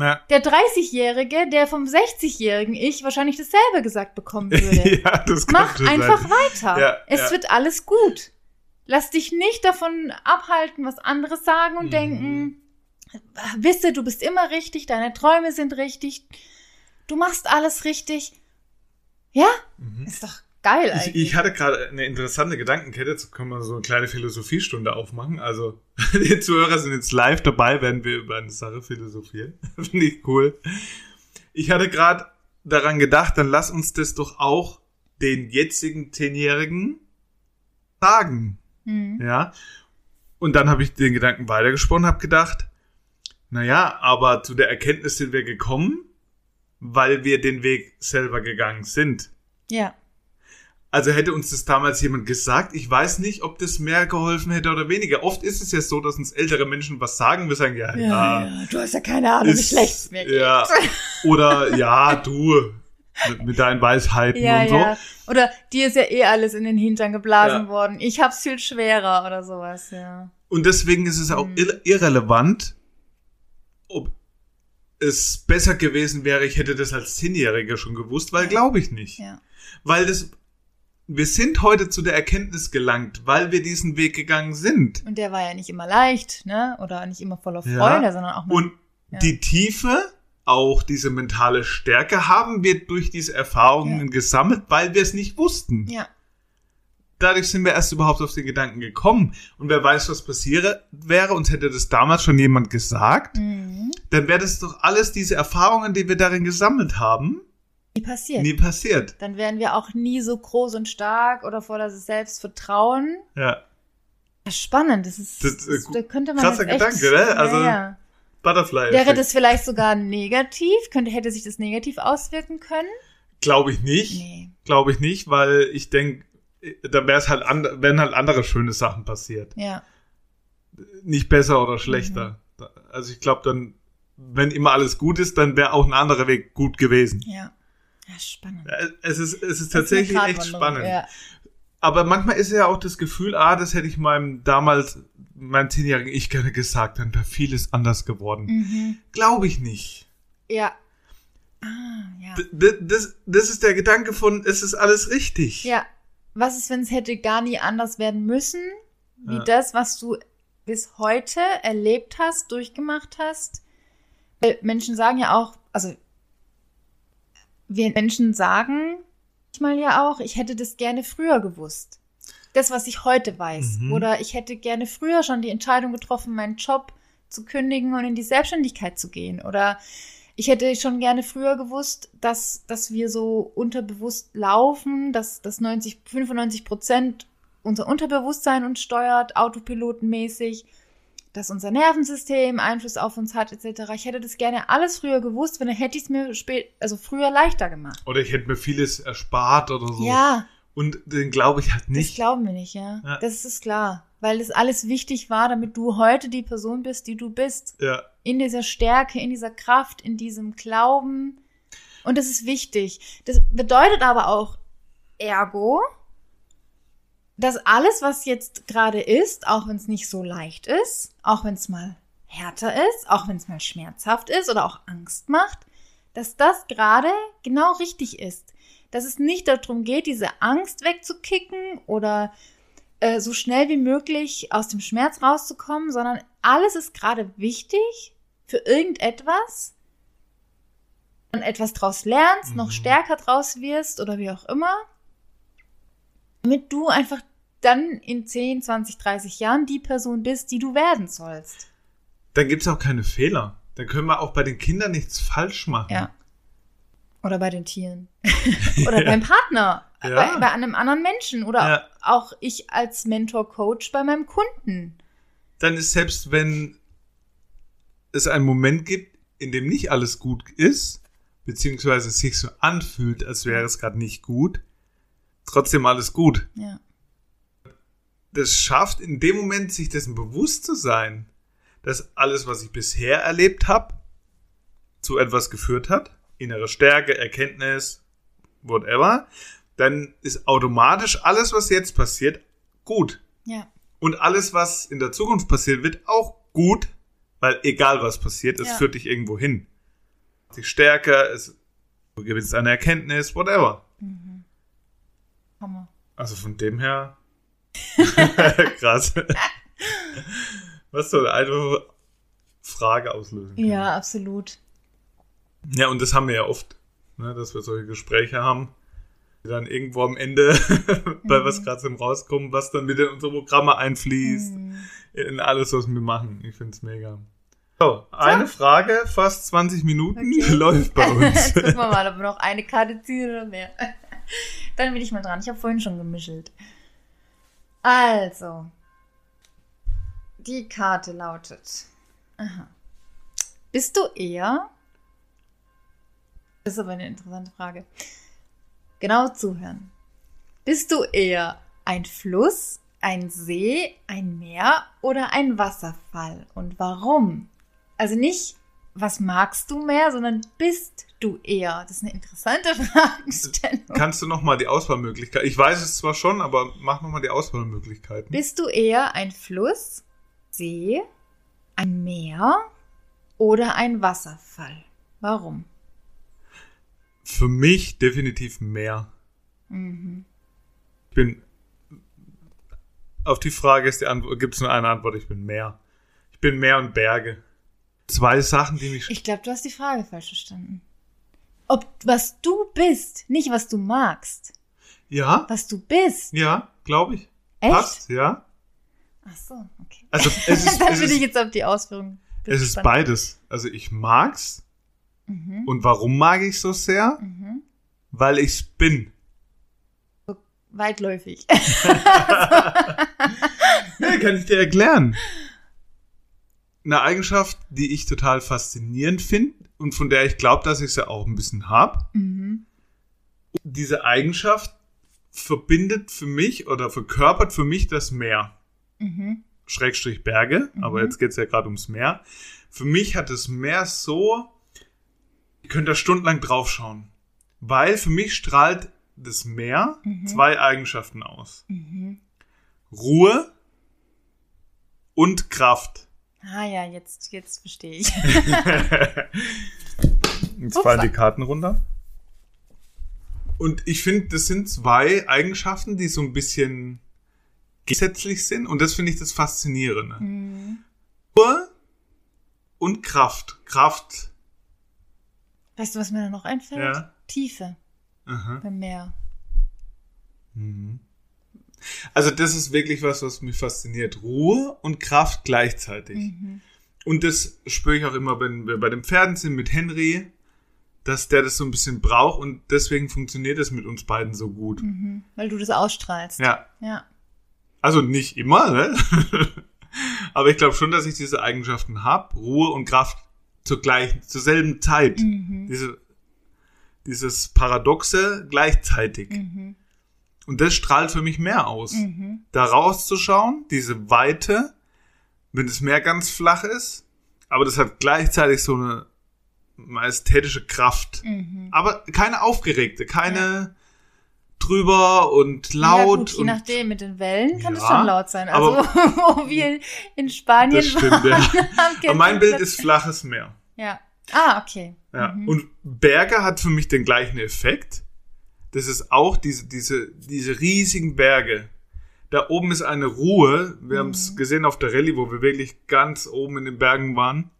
[SPEAKER 1] Ja.
[SPEAKER 2] Der 30-Jährige, der vom 60-jährigen Ich wahrscheinlich dasselbe gesagt bekommen würde. *laughs*
[SPEAKER 1] ja, das
[SPEAKER 2] Mach einfach
[SPEAKER 1] sein.
[SPEAKER 2] weiter.
[SPEAKER 1] Ja,
[SPEAKER 2] es
[SPEAKER 1] ja.
[SPEAKER 2] wird alles gut. Lass dich nicht davon abhalten, was andere sagen und
[SPEAKER 1] Mhm.
[SPEAKER 2] denken. Wisse, du bist immer richtig, deine Träume sind richtig, du machst alles richtig. Ja, ist doch geil
[SPEAKER 1] Mhm. Ich,
[SPEAKER 2] eigentlich.
[SPEAKER 1] ich hatte gerade eine interessante Gedankenkette, jetzt können wir so eine kleine Philosophiestunde aufmachen. Also, *laughs* die Zuhörer sind jetzt live dabei, wenn wir über eine Sache philosophieren. *laughs* Finde ich cool. Ich hatte gerade daran gedacht, dann lass uns das doch auch den jetzigen Zehnjährigen sagen.
[SPEAKER 2] Hm.
[SPEAKER 1] Ja. Und dann habe ich den Gedanken weitergesponnen, habe gedacht, naja, aber zu der Erkenntnis sind wir gekommen, weil wir den Weg selber gegangen sind.
[SPEAKER 2] Ja,
[SPEAKER 1] Also hätte uns das damals jemand gesagt, ich weiß nicht, ob das mehr geholfen hätte oder weniger. Oft ist es ja so, dass uns ältere Menschen was sagen, wir sagen, ja, ja.
[SPEAKER 2] du hast ja keine Ahnung, wie
[SPEAKER 1] ist-
[SPEAKER 2] schlecht es mir geht.
[SPEAKER 1] Ja. *laughs* Oder ja, du mit, mit deinen Weisheiten
[SPEAKER 2] Ja,
[SPEAKER 1] und so.
[SPEAKER 2] ja. Oder dir ist ja eh alles in den Hintern geblasen
[SPEAKER 1] Ja.
[SPEAKER 2] worden. Ich hab's viel schwerer oder sowas, ja.
[SPEAKER 1] Und deswegen ist es auch
[SPEAKER 2] Mhm.
[SPEAKER 1] irre irrelevant, ob es besser gewesen wäre, ich hätte das als Zehnjähriger schon gewusst, weil glaube ich nicht.
[SPEAKER 2] Ja.
[SPEAKER 1] Weil das, wir sind heute zu der Erkenntnis gelangt, weil wir diesen Weg gegangen sind.
[SPEAKER 2] Und der war ja nicht immer leicht, ne? Oder nicht immer voller
[SPEAKER 1] Ja.
[SPEAKER 2] Freude, sondern auch mal.
[SPEAKER 1] Und
[SPEAKER 2] Ja.
[SPEAKER 1] die Tiefe, auch diese mentale Stärke haben wir durch diese Erfahrungen
[SPEAKER 2] Ja.
[SPEAKER 1] gesammelt, weil wir es nicht wussten.
[SPEAKER 2] ja,
[SPEAKER 1] Dadurch sind wir erst überhaupt auf den Gedanken gekommen. Und wer weiß, was passiere wäre, uns hätte das damals schon jemand gesagt,
[SPEAKER 2] mhm.
[SPEAKER 1] dann wäre das doch alles diese Erfahrungen, die wir darin gesammelt haben,
[SPEAKER 2] nie passiert.
[SPEAKER 1] nie passiert.
[SPEAKER 2] Dann wären wir auch nie so groß und stark oder voller Selbstvertrauen.
[SPEAKER 1] Ja.
[SPEAKER 2] Das ist spannend. Das ist,
[SPEAKER 1] Das
[SPEAKER 2] das,
[SPEAKER 1] äh,
[SPEAKER 2] da könnte man
[SPEAKER 1] krasser
[SPEAKER 2] echt,
[SPEAKER 1] Gedanke, ne? Also-
[SPEAKER 2] ja, ja.
[SPEAKER 1] Butterfly.
[SPEAKER 2] Wäre das vielleicht sogar negativ? Könnte, hätte sich das negativ auswirken können?
[SPEAKER 1] Glaube ich nicht.
[SPEAKER 2] Nee.
[SPEAKER 1] Glaube ich nicht, weil ich denke, da wäre es halt and wären halt andere schöne Sachen passiert.
[SPEAKER 2] Ja.
[SPEAKER 1] Nicht besser oder schlechter.
[SPEAKER 2] Mhm.
[SPEAKER 1] Also ich glaube dann, wenn immer alles gut ist, dann wäre auch ein anderer Weg gut gewesen.
[SPEAKER 2] Ja. Ja, spannend.
[SPEAKER 1] Äh, Es ist, es ist
[SPEAKER 2] Das ist
[SPEAKER 1] tatsächlich
[SPEAKER 2] eine
[SPEAKER 1] echt spannend.
[SPEAKER 2] Ja.
[SPEAKER 1] Aber manchmal ist ja auch das Gefühl, ah, das hätte ich meinem damals, meinem zehnjährigen Ich gerne gesagt, dann wäre vieles anders geworden.
[SPEAKER 2] Mhm.
[SPEAKER 1] Glaube ich nicht.
[SPEAKER 2] Ja. Ah, ja.
[SPEAKER 1] D d- das, das ist der Gedanke von, es ist alles richtig.
[SPEAKER 2] Ja. Was ist, wenn es hätte gar nie anders werden müssen, wie
[SPEAKER 1] Ja.
[SPEAKER 2] das, was du bis heute erlebt hast, durchgemacht hast? Weil Menschen sagen ja auch, also wir Menschen sagen manchmal ja auch, ich hätte das gerne früher gewusst. Das, was ich heute weiß.
[SPEAKER 1] Mhm.
[SPEAKER 2] Oder ich hätte gerne früher schon die Entscheidung getroffen, meinen Job zu kündigen und in die Selbstständigkeit zu gehen. Oder ich hätte schon gerne früher gewusst, dass, dass wir so unterbewusst laufen, dass, dass 90, 95 Prozent unser Unterbewusstsein uns steuert, autopilotenmäßig, dass unser Nervensystem Einfluss auf uns hat, etc. Ich hätte das gerne alles früher gewusst, wenn dann hätte ich es mir spät, also früher leichter gemacht.
[SPEAKER 1] Oder ich hätte mir vieles erspart oder so.
[SPEAKER 2] Ja,
[SPEAKER 1] Und den glaube ich halt
[SPEAKER 2] das
[SPEAKER 1] nicht.
[SPEAKER 2] glauben wir nicht, ja.
[SPEAKER 1] Ja.
[SPEAKER 2] Das ist klar. Weil das alles wichtig war, damit du heute die Person bist, die du bist.
[SPEAKER 1] Ja.
[SPEAKER 2] in dieser Stärke, in dieser Kraft, in diesem Glauben. Und das ist wichtig. Das bedeutet aber auch, ergo, dass alles, was jetzt gerade ist, auch wenn es nicht so leicht ist, auch wenn es mal härter ist, auch wenn es mal schmerzhaft ist oder auch Angst macht, dass das gerade genau richtig ist. Dass es nicht darum geht, diese Angst wegzukicken oder äh, so schnell wie möglich aus dem Schmerz rauszukommen, sondern alles ist gerade wichtig für irgendetwas und etwas draus lernst, noch
[SPEAKER 1] Mhm.
[SPEAKER 2] stärker draus wirst oder wie auch immer, damit du einfach dann in 10, 20, 30 Jahren die Person bist, die du werden sollst.
[SPEAKER 1] Dann gibt's auch keine Fehler. Dann können wir auch bei den Kindern nichts falsch machen.
[SPEAKER 2] Ja. Oder bei den Tieren. *laughs* oder beim Partner.
[SPEAKER 1] Ja.
[SPEAKER 2] Bei, bei einem anderen Menschen. Oder
[SPEAKER 1] Ja.
[SPEAKER 2] auch ich als Mentor-Coach bei meinem Kunden.
[SPEAKER 1] Dann ist selbst wenn es einen Moment gibt, in dem nicht alles gut ist, beziehungsweise sich so anfühlt, als wäre es gerade nicht gut, trotzdem alles gut.
[SPEAKER 2] Ja.
[SPEAKER 1] Das schafft in dem Moment, sich dessen bewusst zu sein, dass alles, was ich bisher erlebt habe, zu etwas geführt hat, innere Stärke, Erkenntnis, whatever, dann ist automatisch alles, was jetzt passiert, gut.
[SPEAKER 2] Ja.
[SPEAKER 1] Und alles, was in der Zukunft passiert, wird auch gut, weil egal was passiert, es
[SPEAKER 2] Ja.
[SPEAKER 1] führt dich irgendwo hin. Die stärker, es du gewinnst eine Erkenntnis, whatever.
[SPEAKER 2] Hammer.
[SPEAKER 1] Also von dem her *laughs* krass. Was soll eine Frage auslösen? kann.
[SPEAKER 2] Ja, absolut.
[SPEAKER 1] Ja, und das haben wir ja oft, ne, dass wir solche Gespräche haben, die dann irgendwo am Ende, *laughs* bei was gerade zum Rauskommen, was dann wieder in unsere Programme einfließt, in alles, was wir machen. Ich find's mega. So, eine Frage, fast 20 Minuten,
[SPEAKER 2] Okay.
[SPEAKER 1] läuft bei *laughs* uns.
[SPEAKER 2] Jetzt gucken wir mal, ob wir noch eine Karte ziehen oder mehr. Dann bin ich mal dran. Ich habe vorhin schon gemischelt. Also, die Karte lautet. Aha. Bist du eher. Das ist aber eine interessante Frage. Genau zuhören. Bist du eher ein Fluss, ein See, ein Meer oder ein Wasserfall? Und warum? Also nicht, was magst du mehr, sondern bist du eher? Das ist eine interessante *laughs* Fragestellung.
[SPEAKER 1] Kannst du noch mal die Auswahlmöglichkeit? Ich weiß es zwar schon, aber mach noch mal die Auswahlmöglichkeiten.
[SPEAKER 2] Bist du eher ein Fluss, See, ein Meer oder ein Wasserfall? Warum?
[SPEAKER 1] Für mich definitiv mehr.
[SPEAKER 2] Mhm.
[SPEAKER 1] Ich bin. Auf die Frage ist die Antwort, gibt es nur eine Antwort, ich bin Meer. Ich bin Meer und Berge. Zwei Sachen, die mich.
[SPEAKER 2] Ich glaube, du hast die Frage falsch verstanden. Ob was du bist, nicht was du magst.
[SPEAKER 1] Ja,
[SPEAKER 2] Was du bist.
[SPEAKER 1] ja, glaube ich.
[SPEAKER 2] Echt?
[SPEAKER 1] Passt, ja.
[SPEAKER 2] Ach so, okay.
[SPEAKER 1] Also es *laughs* ist,
[SPEAKER 2] Dann bin ich
[SPEAKER 1] ist,
[SPEAKER 2] jetzt auf die Ausführung.
[SPEAKER 1] es ist
[SPEAKER 2] gespannt.
[SPEAKER 1] beides. Also ich mag's.
[SPEAKER 2] Mhm.
[SPEAKER 1] Und warum mag ich so sehr?
[SPEAKER 2] Mhm.
[SPEAKER 1] Weil ich's bin.
[SPEAKER 2] Weitläufig. *laughs* *laughs*
[SPEAKER 1] Ja, kann ich dir erklären. Eine Eigenschaft, die ich total faszinierend finde und von der ich glaube, dass ich sie auch ein bisschen habe.
[SPEAKER 2] mhm.
[SPEAKER 1] Diese Eigenschaft verbindet für mich oder verkörpert für mich das Meer.
[SPEAKER 2] Mhm.
[SPEAKER 1] Schrägstrich Berge, aber
[SPEAKER 2] Mhm.
[SPEAKER 1] jetzt geht's ja gerade ums Meer. Für mich hat das Meer so, ihr könnt da stundenlang draufschauen, weil für mich strahlt das Meer
[SPEAKER 2] Mhm.
[SPEAKER 1] zwei Eigenschaften aus.
[SPEAKER 2] Mhm.
[SPEAKER 1] Ruhe und Kraft.
[SPEAKER 2] Ah ja, jetzt, jetzt verstehe ich. *laughs*
[SPEAKER 1] Jetzt
[SPEAKER 2] Ups.
[SPEAKER 1] fallen die Karten runter. Und ich finde, das sind zwei Eigenschaften, die so ein bisschen gesetzlich sind. Und das finde ich das Faszinierende.
[SPEAKER 2] Mhm.
[SPEAKER 1] Ruhe und Kraft. Kraft.
[SPEAKER 2] Weißt du, was mir da noch einfällt?
[SPEAKER 1] Ja.
[SPEAKER 2] Tiefe
[SPEAKER 1] Aha.
[SPEAKER 2] beim Meer.
[SPEAKER 1] Mhm. Also das ist wirklich was, was mich fasziniert. Ruhe und Kraft gleichzeitig.
[SPEAKER 2] Mhm.
[SPEAKER 1] Und das spüre ich auch immer, wenn wir bei den Pferden sind mit Henry, dass der das so ein bisschen braucht und deswegen funktioniert es mit uns beiden so gut.
[SPEAKER 2] Mhm. Weil du das ausstrahlst.
[SPEAKER 1] Ja.
[SPEAKER 2] Ja.
[SPEAKER 1] Also nicht immer, ne? *laughs* Aber ich glaube schon, dass ich diese Eigenschaften habe. Ruhe und Kraft zur gleichen, zur selben Zeit.
[SPEAKER 2] Mhm.
[SPEAKER 1] Diese, dieses Paradoxe gleichzeitig.
[SPEAKER 2] Mhm.
[SPEAKER 1] Und das strahlt für mich mehr aus.
[SPEAKER 2] Mhm.
[SPEAKER 1] Da rauszuschauen, diese Weite, wenn das Meer ganz flach ist, aber das hat gleichzeitig so eine majestätische Kraft.
[SPEAKER 2] Mhm.
[SPEAKER 1] Aber keine aufgeregte, keine drüber und
[SPEAKER 2] ja,
[SPEAKER 1] laut.
[SPEAKER 2] gut, je
[SPEAKER 1] und
[SPEAKER 2] nachdem, mit den Wellen kann es
[SPEAKER 1] Ja,
[SPEAKER 2] schon laut sein. Also,
[SPEAKER 1] aber- *laughs*
[SPEAKER 2] wo wir in Spanien
[SPEAKER 1] Das stimmt, ja.
[SPEAKER 2] haben
[SPEAKER 1] Aber mein Bild ist flaches Meer.
[SPEAKER 2] Ja. Ah, okay.
[SPEAKER 1] Ja.
[SPEAKER 2] Mhm.
[SPEAKER 1] Und Berge hat für mich den gleichen Effekt. Das ist auch diese, diese, diese riesigen Berge. Da oben ist eine Ruhe. Wir haben es gesehen auf der Rallye, wo wir wirklich ganz oben in den Bergen waren.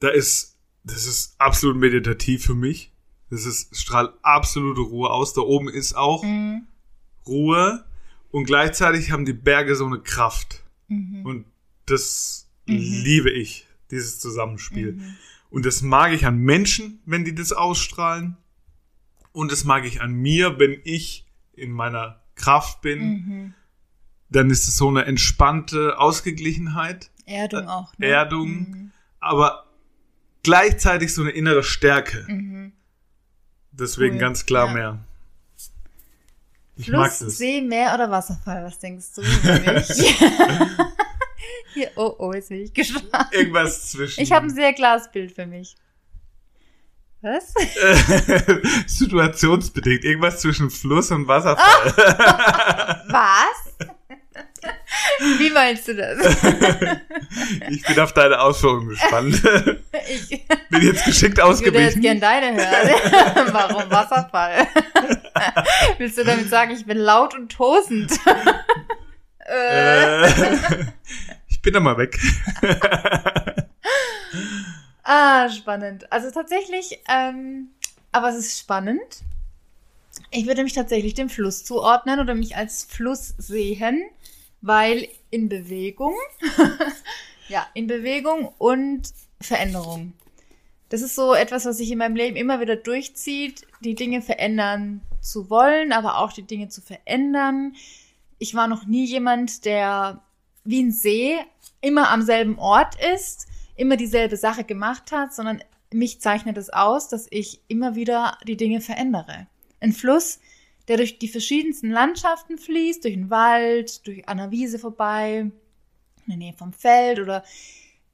[SPEAKER 1] Da ist, das ist absolut meditativ für mich. Das ist, strahlt absolute Ruhe aus. Da oben ist auch
[SPEAKER 2] Mhm.
[SPEAKER 1] Ruhe. Und gleichzeitig haben die Berge so eine Kraft.
[SPEAKER 2] Mhm.
[SPEAKER 1] Und das
[SPEAKER 2] Mhm.
[SPEAKER 1] liebe ich, dieses Zusammenspiel.
[SPEAKER 2] Mhm.
[SPEAKER 1] Und das mag ich an Menschen, wenn die das ausstrahlen. Und das mag ich an mir, wenn ich in meiner Kraft bin.
[SPEAKER 2] Mhm.
[SPEAKER 1] Dann ist es so eine entspannte Ausgeglichenheit.
[SPEAKER 2] Erdung auch. Ne?
[SPEAKER 1] Erdung.
[SPEAKER 2] Mhm.
[SPEAKER 1] Aber gleichzeitig so eine innere Stärke.
[SPEAKER 2] Mhm.
[SPEAKER 1] Deswegen
[SPEAKER 2] Cool.
[SPEAKER 1] ganz klar
[SPEAKER 2] Ja.
[SPEAKER 1] Meer. Ich mag
[SPEAKER 2] Fluss,
[SPEAKER 1] das.
[SPEAKER 2] See, Meer oder Wasserfall? Was denkst du? *laughs* *laughs* Hier, oh, oh, jetzt bin ich *laughs* gespannt.
[SPEAKER 1] Irgendwas zwischen.
[SPEAKER 2] Ich habe ein sehr klares Bild für mich. Was? *laughs*
[SPEAKER 1] Situationsbedingt. Irgendwas zwischen Fluss und Wasserfall. *laughs*
[SPEAKER 2] Was? Wie meinst du das?
[SPEAKER 1] Ich bin auf deine Ausführungen gespannt. *laughs*
[SPEAKER 2] Ich,
[SPEAKER 1] Bin jetzt geschickt
[SPEAKER 2] ich würde jetzt
[SPEAKER 1] ausgewichen.
[SPEAKER 2] gern deine hören. Warum Wasserfall? Willst du damit sagen, ich bin laut und tosend? äh.
[SPEAKER 1] Äh, ich bin da mal weg.
[SPEAKER 2] Ah, spannend. Also tatsächlich, ähm, aber es ist spannend. Ich würde mich tatsächlich dem Fluss zuordnen oder mich als Fluss sehen, weil in Bewegung, *laughs* ja, in Bewegung und Veränderung. Das ist so etwas, was sich in meinem Leben immer wieder durchzieht, die Dinge verändern zu wollen, aber auch die Dinge zu verändern. Ich war noch nie jemand, der wie ein See immer am selben Ort ist, immer dieselbe Sache gemacht hat, sondern mich zeichnet es aus, dass ich immer wieder die Dinge verändere. Ein Fluss, der durch die verschiedensten Landschaften fließt, durch den Wald, durch an der Wiese vorbei, in der Nähe vom Feld oder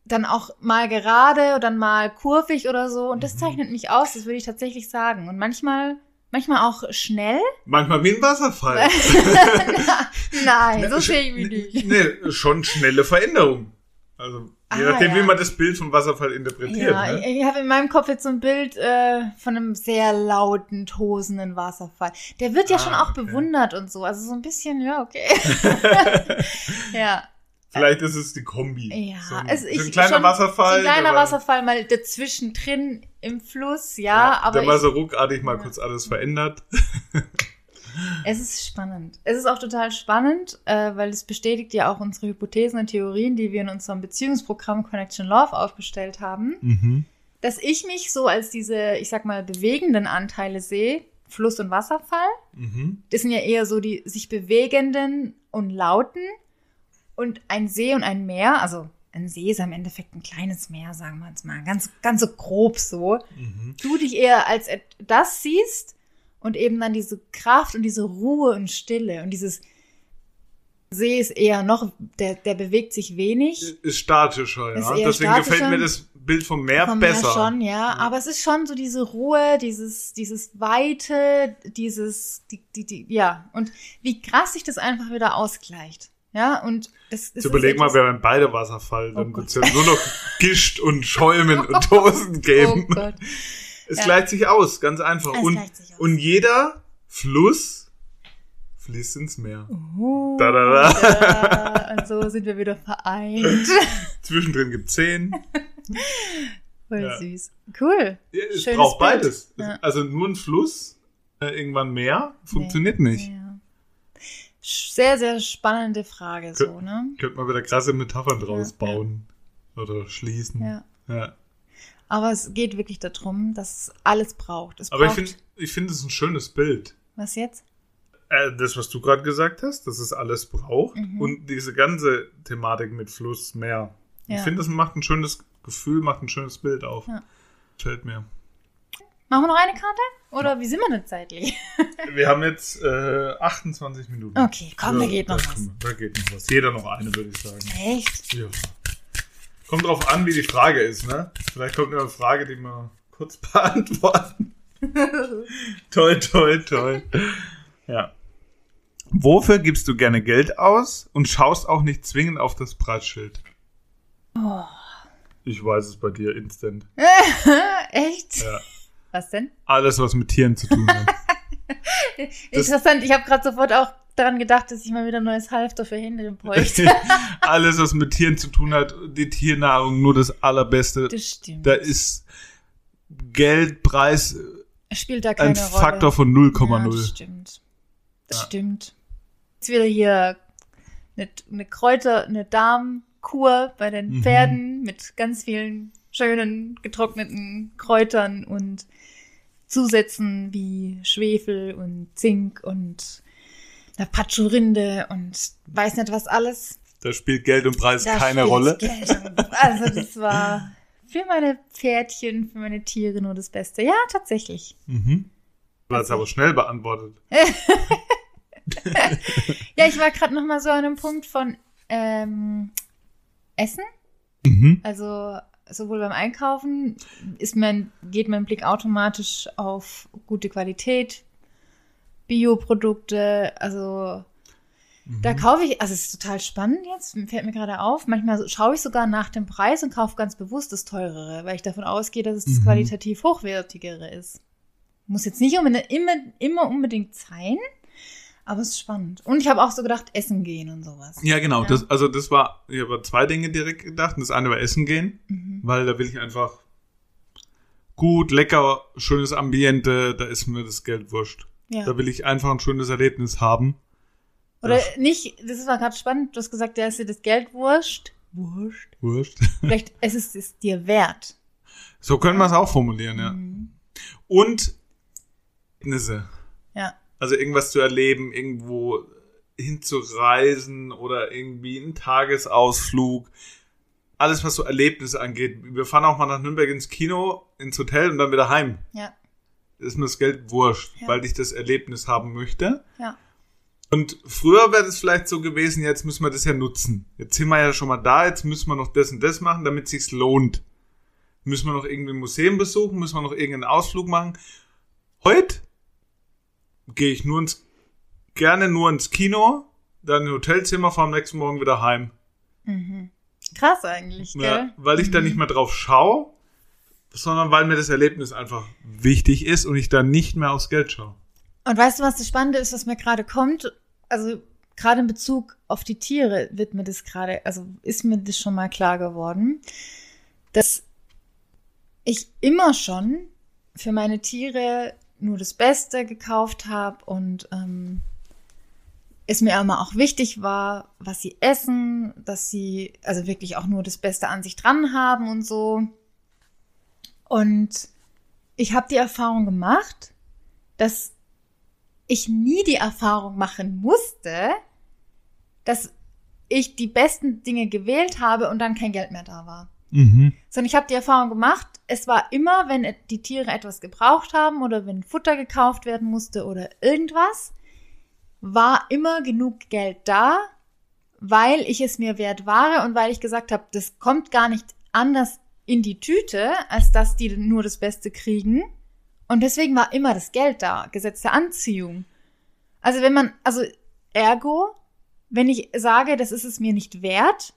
[SPEAKER 2] dann auch mal gerade oder dann mal kurvig oder so. Und das zeichnet mich aus, das würde ich tatsächlich sagen. Und manchmal, manchmal auch schnell.
[SPEAKER 1] Manchmal wie ein Wasserfall. *laughs* *laughs*
[SPEAKER 2] Nein, so sehe ich mich nicht.
[SPEAKER 1] Nee, schon schnelle Veränderung. Also, je
[SPEAKER 2] Ah,
[SPEAKER 1] nachdem,
[SPEAKER 2] ja.
[SPEAKER 1] wie man das Bild vom Wasserfall interpretiert.
[SPEAKER 2] Ja,
[SPEAKER 1] ne?
[SPEAKER 2] ich, ich habe in meinem Kopf jetzt so ein Bild äh, von einem sehr lauten, tosenden Wasserfall. Der wird ja
[SPEAKER 1] Ah,
[SPEAKER 2] schon auch
[SPEAKER 1] okay.
[SPEAKER 2] bewundert und so. Also so ein bisschen, ja, okay. *laughs* ja.
[SPEAKER 1] Vielleicht ist es die Kombi.
[SPEAKER 2] Ja,
[SPEAKER 1] so ein,
[SPEAKER 2] es-
[SPEAKER 1] so
[SPEAKER 2] ich-
[SPEAKER 1] ein kleiner
[SPEAKER 2] schon-
[SPEAKER 1] Wasserfall.
[SPEAKER 2] So ein kleiner Wasserfall mal dazwischen drin im Fluss, ja, aber
[SPEAKER 1] der mal so ruckartig mal
[SPEAKER 2] Ja.
[SPEAKER 1] kurz alles verändert. *laughs*
[SPEAKER 2] es ist spannend. Es ist auch total spannend, äh, weil es bestätigt ja auch unsere Hypothesen und Theorien, die wir in unserem Beziehungsprogramm Connection Love aufgestellt haben.
[SPEAKER 1] Mhm.
[SPEAKER 2] dass ich mich so als diese, ich sag mal, bewegenden Anteile sehe, Fluss und Wasserfall.
[SPEAKER 1] Mhm.
[SPEAKER 2] Das sind ja eher so die sich bewegenden und lauten. Und ein See und ein Meer, also ein See ist im Endeffekt ein kleines Meer, sagen wir jetzt mal, ganz, ganz so grob so.
[SPEAKER 1] Mhm.
[SPEAKER 2] Du dich eher als das siehst und eben dann diese Kraft und diese Ruhe und Stille und dieses See ist eher noch, der, der bewegt sich wenig.
[SPEAKER 1] Ist statischer,
[SPEAKER 2] Ist
[SPEAKER 1] ja.
[SPEAKER 2] eher
[SPEAKER 1] Deswegen
[SPEAKER 2] statischer.
[SPEAKER 1] gefällt mir das Bild vom Meer
[SPEAKER 2] Vom
[SPEAKER 1] besser.
[SPEAKER 2] Meer schon, ja. Aber es ist schon so diese Ruhe, dieses, dieses Weite, dieses, die, die, die, ja. Und wie krass sich das einfach wieder ausgleicht. Ja, und es ist.
[SPEAKER 1] Jetzt überleg mal, wir wären beide Wasserfall, dann
[SPEAKER 2] Oh
[SPEAKER 1] wird's ja nur noch *laughs* Gischt und Schäumen und Tosen *laughs*
[SPEAKER 2] Oh
[SPEAKER 1] geben.
[SPEAKER 2] Gott.
[SPEAKER 1] Es
[SPEAKER 2] Ja.
[SPEAKER 1] gleicht sich aus, ganz einfach.
[SPEAKER 2] Es
[SPEAKER 1] und, und jeder Fluss fließt ins Meer.
[SPEAKER 2] Uh,
[SPEAKER 1] Da, da, da.
[SPEAKER 2] und so sind wir wieder vereint. *laughs*
[SPEAKER 1] Zwischendrin gibt's zehn.
[SPEAKER 2] Voll
[SPEAKER 1] Ja.
[SPEAKER 2] süß. Cool.
[SPEAKER 1] Ja, es
[SPEAKER 2] Schönes
[SPEAKER 1] braucht
[SPEAKER 2] Bild.
[SPEAKER 1] beides.
[SPEAKER 2] Ja.
[SPEAKER 1] Also nur ein Fluss, äh, irgendwann Meer, funktioniert
[SPEAKER 2] Nee.
[SPEAKER 1] nicht.
[SPEAKER 2] Ja. Sehr, sehr spannende Frage, so, ne?
[SPEAKER 1] Könnte man wieder krasse Metaphern draus bauen. Oder schließen.
[SPEAKER 2] Ja. Aber es geht wirklich darum, dass es alles braucht. Es
[SPEAKER 1] Aber ich
[SPEAKER 2] braucht,
[SPEAKER 1] finde, ich finde es ein schönes Bild.
[SPEAKER 2] was jetzt?
[SPEAKER 1] Äh, das, was du gerade gesagt hast, dass es alles braucht.
[SPEAKER 2] Mhm.
[SPEAKER 1] Und diese ganze Thematik mit Fluss, Meer. Ich
[SPEAKER 2] Ja.
[SPEAKER 1] finde, es macht ein schönes Gefühl, macht ein schönes Bild auf.
[SPEAKER 2] Ja.
[SPEAKER 1] Fällt mir.
[SPEAKER 2] Machen wir noch eine Karte? Oder wie sind wir denn zeitlich? *laughs*
[SPEAKER 1] Wir haben jetzt äh, 28 Minuten.
[SPEAKER 2] Okay, komm, da geht noch was.
[SPEAKER 1] Da geht noch was. Jeder noch eine, würde ich sagen.
[SPEAKER 2] Echt?
[SPEAKER 1] Ja. Kommt drauf an, wie die Frage ist, ne? Vielleicht kommt eine Frage, die wir kurz *laughs* beantworten. toll, toll, toll. Ja. Wofür gibst du gerne Geld aus und schaust auch nicht zwingend auf das Preisschild?
[SPEAKER 2] Oh.
[SPEAKER 1] Ich weiß es bei dir instant. *laughs*
[SPEAKER 2] Echt?
[SPEAKER 1] Ja.
[SPEAKER 2] Was denn?
[SPEAKER 1] Alles, was mit Tieren zu tun hat. *laughs*
[SPEAKER 2] Interessant, ich habe gerade sofort auch daran gedacht, dass ich mal wieder ein neues Halfter für Hände bräuchte. *laughs*
[SPEAKER 1] Alles, was mit Tieren zu tun hat, die Tiernahrung nur das Allerbeste.
[SPEAKER 2] Das stimmt.
[SPEAKER 1] Da ist Geld, Preis
[SPEAKER 2] Spielt da keine
[SPEAKER 1] ein
[SPEAKER 2] Rolle.
[SPEAKER 1] Faktor von
[SPEAKER 2] Ja, das
[SPEAKER 1] 0,0.
[SPEAKER 2] stimmt. Das
[SPEAKER 1] Ja.
[SPEAKER 2] stimmt. Jetzt wieder hier eine, eine Kräuter, eine Darmkur bei den
[SPEAKER 1] Mhm.
[SPEAKER 2] Pferden mit ganz vielen schönen getrockneten Kräutern und Zusätzen wie Schwefel und Zink und der Patschurinde und weiß nicht was alles.
[SPEAKER 1] Da spielt Geld und Preis
[SPEAKER 2] Da
[SPEAKER 1] keine Rolle.
[SPEAKER 2] Geld. Also das war für meine Pferdchen, für meine Tiere nur das Beste. Ja, tatsächlich.
[SPEAKER 1] Mhm. Du hast aber schnell beantwortet. *laughs*
[SPEAKER 2] Ja, ich war gerade noch mal so an einem Punkt von ähm, Essen.
[SPEAKER 1] Mhm.
[SPEAKER 2] Also sowohl beim Einkaufen ist mein, geht mein Blick automatisch auf gute Qualität, Bioprodukte, also da kaufe ich, also es ist total spannend jetzt, fällt mir gerade auf. Manchmal schaue ich sogar nach dem Preis und kaufe ganz bewusst das teurere, weil ich davon ausgehe, dass es das
[SPEAKER 1] Mhm.
[SPEAKER 2] qualitativ hochwertigere ist. Muss jetzt nicht unbedingt, immer, immer unbedingt sein, aber es ist spannend. Und ich habe auch so gedacht, essen gehen und sowas.
[SPEAKER 1] Ja, genau.
[SPEAKER 2] Ja.
[SPEAKER 1] Das, also das war, ich habe zwei Dinge direkt gedacht. Das eine war Essen gehen,
[SPEAKER 2] Mhm.
[SPEAKER 1] weil da will ich einfach gut, lecker, schönes Ambiente, da ist mir das Geld wurscht.
[SPEAKER 2] Ja.
[SPEAKER 1] Da will ich einfach ein schönes Erlebnis haben.
[SPEAKER 2] Oder
[SPEAKER 1] Ja.
[SPEAKER 2] nicht, das war gerade spannend, du hast gesagt, der ist dir das Geld wurscht. Wurscht.
[SPEAKER 1] Wurscht. *laughs*
[SPEAKER 2] Vielleicht es ist es dir wert.
[SPEAKER 1] So können wir es auch formulieren, ja.
[SPEAKER 2] Mhm.
[SPEAKER 1] Und Erlebnisse.
[SPEAKER 2] Ja.
[SPEAKER 1] Also irgendwas zu erleben, irgendwo hinzureisen oder irgendwie einen Tagesausflug. Alles, was so Erlebnisse angeht. Wir fahren auch mal nach Nürnberg ins Kino, ins Hotel und dann wieder heim.
[SPEAKER 2] Ja.
[SPEAKER 1] Ist mir das Geld wurscht,
[SPEAKER 2] Ja.
[SPEAKER 1] weil ich das Erlebnis haben möchte.
[SPEAKER 2] Ja.
[SPEAKER 1] Und früher wäre das vielleicht so gewesen, jetzt müssen wir das ja nutzen. Jetzt sind wir ja schon mal da, jetzt müssen wir noch das und das machen, damit sich's lohnt. Müssen wir noch irgendwie ein Museum besuchen, müssen wir noch irgendeinen Ausflug machen. Heute gehe ich nur ins, gerne nur ins Kino, dann in Hotelzimmer, fahre am nächsten Morgen wieder heim.
[SPEAKER 2] Mhm. Krass eigentlich, gell?
[SPEAKER 1] Ja, weil ich da nicht mehr drauf schaue, sondern weil mir das Erlebnis einfach wichtig ist und ich da nicht mehr aufs Geld schaue.
[SPEAKER 2] Und weißt du, was das Spannende ist, was mir gerade kommt? Also gerade in Bezug auf die Tiere wird mir das gerade, also ist mir das schon mal klar geworden, dass ich immer schon für meine Tiere nur das Beste gekauft habe und ähm, es mir immer auch wichtig war, was sie essen, dass sie also wirklich auch nur das Beste an sich dran haben und so. Und ich habe die Erfahrung gemacht, dass ich nie die Erfahrung machen musste, dass ich die besten Dinge gewählt habe und dann kein Geld mehr da war.
[SPEAKER 1] Mhm.
[SPEAKER 2] Sondern ich habe die Erfahrung gemacht, es war immer, wenn die Tiere etwas gebraucht haben oder wenn Futter gekauft werden musste oder irgendwas, war immer genug Geld da, weil ich es mir wert war und weil ich gesagt habe, das kommt gar nicht anders in die Tüte, als dass die nur das Beste kriegen. Und deswegen war immer das Geld da, Gesetz der Anziehung. Also wenn man, also ergo, wenn ich sage, das ist es mir nicht wert,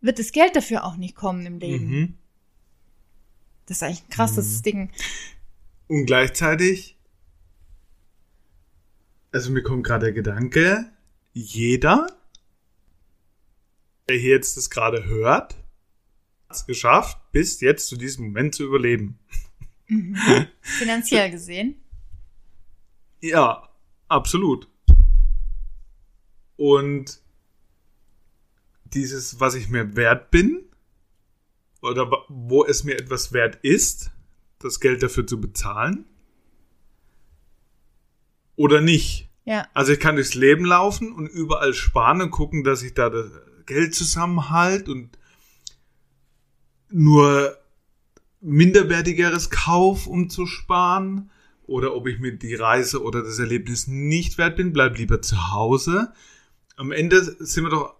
[SPEAKER 2] wird das Geld dafür auch nicht kommen im Leben.
[SPEAKER 1] Mhm.
[SPEAKER 2] Das ist eigentlich ein krasses Ding.
[SPEAKER 1] Und gleichzeitig, also mir kommt gerade der Gedanke, jeder, der hier jetzt das gerade hört, es geschafft, bis jetzt zu diesem Moment zu überleben.
[SPEAKER 2] Finanziell *laughs* gesehen.
[SPEAKER 1] Ja, absolut. Und dieses, was ich mir wert bin, oder wo es mir etwas wert ist, das Geld dafür zu bezahlen, oder nicht.
[SPEAKER 2] Ja,
[SPEAKER 1] Also ich kann durchs Leben laufen und überall sparen und gucken, dass ich da das Geld zusammenhalte und nur minderwertigeres Kauf, um zu sparen. Oder ob ich mir die Reise oder das Erlebnis nicht wert bin, bleib lieber zu Hause. Am Ende sind wir doch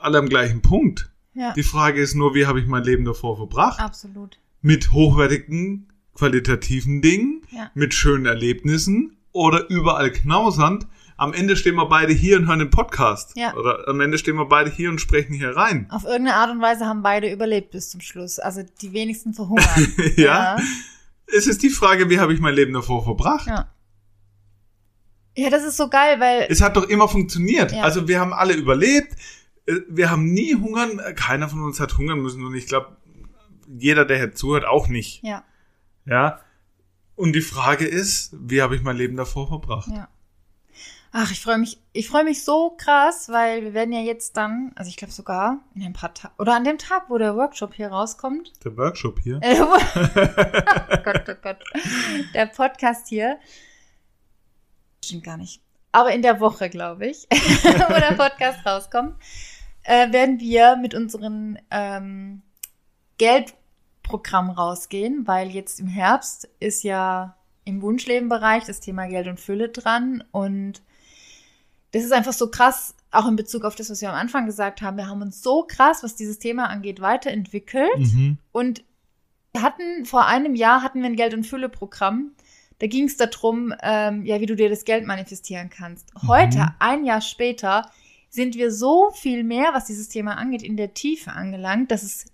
[SPEAKER 1] alle am gleichen Punkt.
[SPEAKER 2] ja,
[SPEAKER 1] Die Frage ist nur, wie habe ich mein Leben davor verbracht?
[SPEAKER 2] absolut.
[SPEAKER 1] Mit hochwertigen, qualitativen Dingen,
[SPEAKER 2] Ja.
[SPEAKER 1] mit schönen Erlebnissen oder überall knausernd. Am Ende stehen wir beide hier und hören den Podcast.
[SPEAKER 2] Ja.
[SPEAKER 1] Oder am Ende stehen wir beide hier und sprechen hier rein.
[SPEAKER 2] Auf irgendeine Art und Weise haben beide überlebt bis zum Schluss. Also die wenigsten verhungern. *laughs*
[SPEAKER 1] Ja. Es ist die Frage, wie habe ich mein Leben davor verbracht?
[SPEAKER 2] ja. Ja, das ist so geil, weil
[SPEAKER 1] Es hat doch immer funktioniert.
[SPEAKER 2] Ja.
[SPEAKER 1] Also wir haben alle überlebt. Äh, Wir haben nie hungern. Keiner von uns hat hungern müssen. Und ich glaube, jeder, der hier zuhört, auch nicht.
[SPEAKER 2] ja,
[SPEAKER 1] Ja. Und die Frage ist, wie habe ich mein Leben davor verbracht?
[SPEAKER 2] ja. Ach, ich freue mich, ich freue mich so krass, weil wir werden ja jetzt dann, also ich glaube sogar in ein paar Tagen oder an dem Tag, wo der Workshop hier rauskommt,
[SPEAKER 1] Der Workshop hier.
[SPEAKER 2] Äh, *laughs* oh Gott, oh Gott. Der Podcast hier. Stimmt gar nicht. Aber in der Woche, glaube ich, *laughs* wo der Podcast rauskommt, äh, werden wir mit unseren ähm, Programm rausgehen, weil jetzt im Herbst ist ja im Wunschlebenbereich das Thema Geld und Fülle dran und das ist einfach so krass, auch in Bezug auf das, was wir am Anfang gesagt haben. Wir haben uns so krass, was dieses Thema angeht, weiterentwickelt
[SPEAKER 1] Mhm.
[SPEAKER 2] und wir hatten vor einem Jahr hatten wir ein Geld und Fülle Programm. Da ging es darum, ähm, ja, wie du dir das Geld manifestieren kannst. Heute,
[SPEAKER 1] Mhm.
[SPEAKER 2] ein Jahr später, sind wir so viel mehr, was dieses Thema angeht, in der Tiefe angelangt, dass es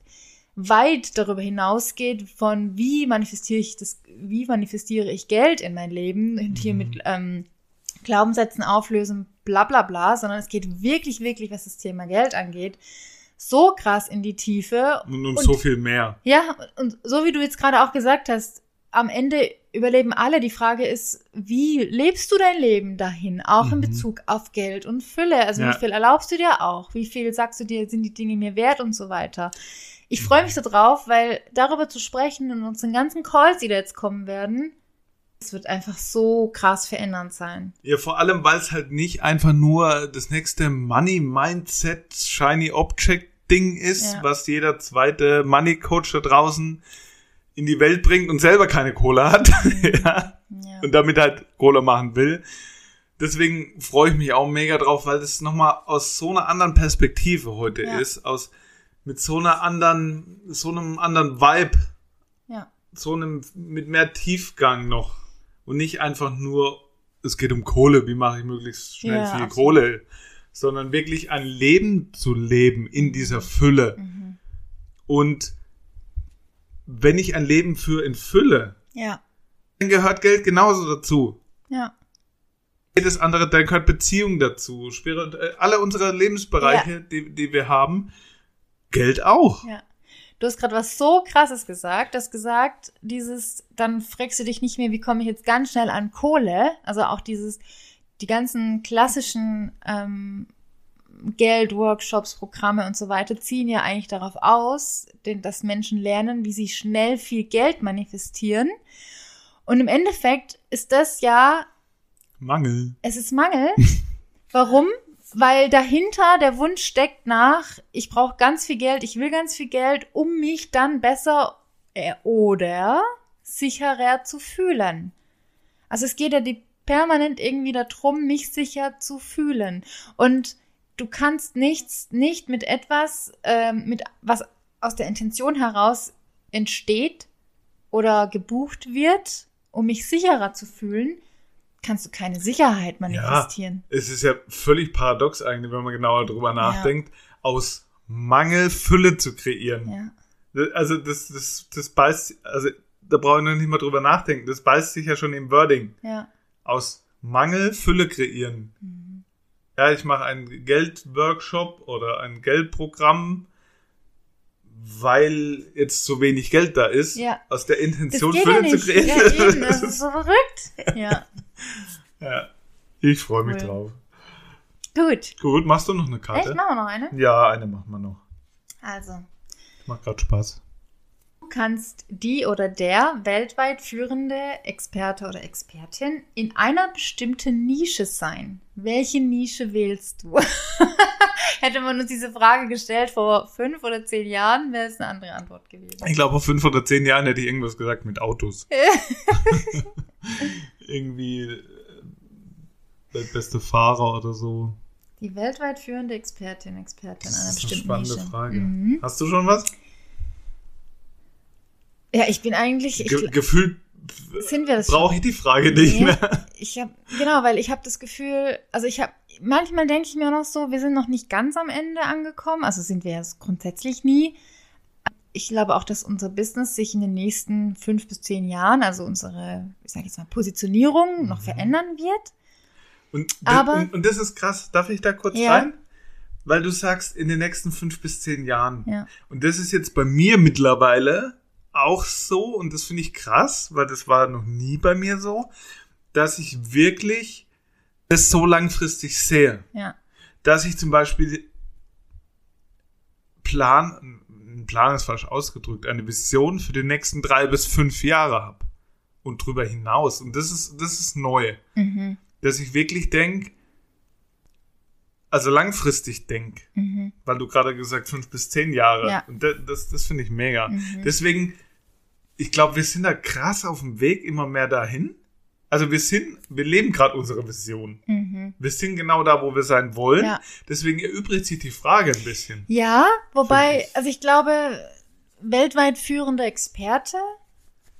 [SPEAKER 2] weit darüber hinausgeht von wie manifestiere ich das, wie manifestiere ich Geld in mein Leben und hier
[SPEAKER 1] Mhm.
[SPEAKER 2] mit ähm, Glaubenssätzen auflösen, bla bla bla, sondern es geht wirklich, wirklich, was das Thema Geld angeht, so krass in die Tiefe.
[SPEAKER 1] Und um
[SPEAKER 2] Und-
[SPEAKER 1] so viel mehr.
[SPEAKER 2] Ja, und so wie du jetzt gerade auch gesagt hast, am Ende überleben alle. Die Frage ist, wie lebst du dein Leben dahin? Auch in
[SPEAKER 1] Mhm.
[SPEAKER 2] Bezug auf Geld und Fülle. Also
[SPEAKER 1] Ja.
[SPEAKER 2] wie viel erlaubst du dir auch? Wie viel sagst du dir, sind die Dinge mir wert und so weiter? Ich freue mich so drauf, weil darüber zu sprechen in unseren ganzen Calls, die da jetzt kommen werden, es wird einfach so krass verändernd sein.
[SPEAKER 1] Ja, vor allem, weil es halt nicht einfach nur das nächste Money Mindset Shiny Object Ding ist,
[SPEAKER 2] Ja.
[SPEAKER 1] was jeder zweite Money Coach da draußen in die Welt bringt und selber keine Kohle hat. *laughs* ja.
[SPEAKER 2] Ja.
[SPEAKER 1] und damit halt Kohle machen will. Deswegen freue ich mich auch mega drauf, weil das nochmal aus so einer anderen Perspektive heute
[SPEAKER 2] Ja.
[SPEAKER 1] ist, aus mit so einer anderen, so einem anderen Vibe,
[SPEAKER 2] ja.
[SPEAKER 1] so einem mit mehr Tiefgang noch und nicht einfach nur, es geht um Kohle, wie mache ich möglichst schnell
[SPEAKER 2] Ja,
[SPEAKER 1] viel
[SPEAKER 2] absolut.
[SPEAKER 1] Kohle, sondern wirklich ein Leben zu leben in dieser Fülle.
[SPEAKER 2] Mhm.
[SPEAKER 1] Und wenn ich ein Leben führe in Fülle,
[SPEAKER 2] Ja.
[SPEAKER 1] dann gehört Geld genauso dazu.
[SPEAKER 2] Ja.
[SPEAKER 1] jedes andere, dann gehört Beziehung dazu, äh, alle unsere Lebensbereiche, die, die wir haben, Geld auch.
[SPEAKER 2] Ja. Du hast gerade was so krasses gesagt. Du hast gesagt, dieses, dann fragst du dich nicht mehr, wie komme ich jetzt ganz schnell an Kohle? Also auch dieses, die ganzen klassischen ähm, Geldworkshops, Programme und so weiter ziehen ja eigentlich darauf aus, denn, dass Menschen lernen, wie sie schnell viel Geld manifestieren. Und im Endeffekt ist das ja
[SPEAKER 1] Mangel.
[SPEAKER 2] es ist Mangel. *laughs* Warum? Weil dahinter der Wunsch steckt nach, ich brauche ganz viel Geld, ich will ganz viel Geld, um mich dann besser äh, oder sicherer zu fühlen. Also es geht ja die permanent irgendwie darum, mich sicher zu fühlen. Und du kannst nichts, nicht mit etwas, ähm, mit was aus der Intention heraus entsteht oder gebucht wird, um mich sicherer zu fühlen, kannst du keine Sicherheit manifestieren.
[SPEAKER 1] Es ist ja völlig paradox eigentlich, wenn man genauer drüber nachdenkt, aus Mangel Fülle zu kreieren.
[SPEAKER 2] Ja.
[SPEAKER 1] Also das, das, das beißt, also da brauche ich noch nicht mal drüber nachdenken. Das beißt sich ja schon im Wording.
[SPEAKER 2] Ja.
[SPEAKER 1] Aus Mangel Fülle kreieren.
[SPEAKER 2] Mhm.
[SPEAKER 1] Ja, ich mache einen Geldworkshop oder ein Geldprogramm, weil jetzt so wenig Geld da ist,
[SPEAKER 2] Ja.
[SPEAKER 1] aus der Intention
[SPEAKER 2] geht ja
[SPEAKER 1] Fülle zu kreieren.
[SPEAKER 2] Ja, eben, das *laughs* ist so verrückt. Ja. *laughs*
[SPEAKER 1] ja. Ich freue mich
[SPEAKER 2] Cool.
[SPEAKER 1] drauf.
[SPEAKER 2] Gut.
[SPEAKER 1] Gut, machst du noch eine
[SPEAKER 2] Echt?
[SPEAKER 1] Karte?
[SPEAKER 2] Machen wir noch eine?
[SPEAKER 1] Ja, eine machen wir noch.
[SPEAKER 2] Also,
[SPEAKER 1] Macht gerade Spaß.
[SPEAKER 2] du kannst die oder der weltweit führende Experte oder Expertin in einer bestimmten Nische sein. Welche Nische wählst du? *laughs* Hätte man uns diese Frage gestellt vor fünf oder zehn Jahren, wäre es eine andere Antwort gewesen.
[SPEAKER 1] Ich glaube, vor fünf oder zehn Jahren hätte ich irgendwas gesagt mit Autos. *laughs* Irgendwie äh, der beste Fahrer oder so.
[SPEAKER 2] Die weltweit führende Expertin, Expertin
[SPEAKER 1] Das
[SPEAKER 2] einer
[SPEAKER 1] ist eine
[SPEAKER 2] bestimmten
[SPEAKER 1] spannende
[SPEAKER 2] Nische.
[SPEAKER 1] Frage.
[SPEAKER 2] Mhm.
[SPEAKER 1] Hast du schon was?
[SPEAKER 2] Ja, ich bin eigentlich. Ich,
[SPEAKER 1] Ge gefühlt
[SPEAKER 2] sind wir das
[SPEAKER 1] brauche ich die Frage nicht
[SPEAKER 2] Nee.
[SPEAKER 1] mehr.
[SPEAKER 2] Ich habe genau, weil ich habe das Gefühl, also ich habe manchmal denke ich mir noch so, wir sind noch nicht ganz am Ende angekommen, also sind wir ja grundsätzlich nie. Ich glaube auch, dass unser Business sich in den nächsten fünf bis zehn Jahren, also unsere, ich sage jetzt mal Positionierung, noch
[SPEAKER 1] Mhm.
[SPEAKER 2] verändern wird.
[SPEAKER 1] Und,
[SPEAKER 2] Aber-
[SPEAKER 1] und, und das ist krass. Darf ich da kurz
[SPEAKER 2] Ja.
[SPEAKER 1] rein? Weil du sagst, in den nächsten fünf bis zehn Jahren.
[SPEAKER 2] Ja,
[SPEAKER 1] Und das ist jetzt bei mir mittlerweile auch so, und das finde ich krass, weil das war noch nie bei mir so, dass ich wirklich das so langfristig sehe.
[SPEAKER 2] ja,
[SPEAKER 1] Dass ich zum Beispiel Plan, ein Plan ist falsch ausgedrückt, eine Vision für die nächsten drei bis fünf Jahre habe. Und drüber hinaus. Und das ist, das ist neu.
[SPEAKER 2] mhm.
[SPEAKER 1] Dass ich wirklich denke, also langfristig denk,
[SPEAKER 2] Mhm.
[SPEAKER 1] weil du gerade gesagt fünf bis zehn Jahre.
[SPEAKER 2] Ja.
[SPEAKER 1] Und das, das, das finde ich mega.
[SPEAKER 2] Mhm.
[SPEAKER 1] Deswegen, ich glaube, wir sind da krass auf dem Weg immer mehr dahin. Also wir sind, wir leben gerade unsere Vision.
[SPEAKER 2] Mhm.
[SPEAKER 1] Wir sind genau da, wo wir sein wollen.
[SPEAKER 2] Ja.
[SPEAKER 1] Deswegen erübrigt sich die Frage ein bisschen.
[SPEAKER 2] Ja, wobei, also ich glaube, weltweit führender Experte,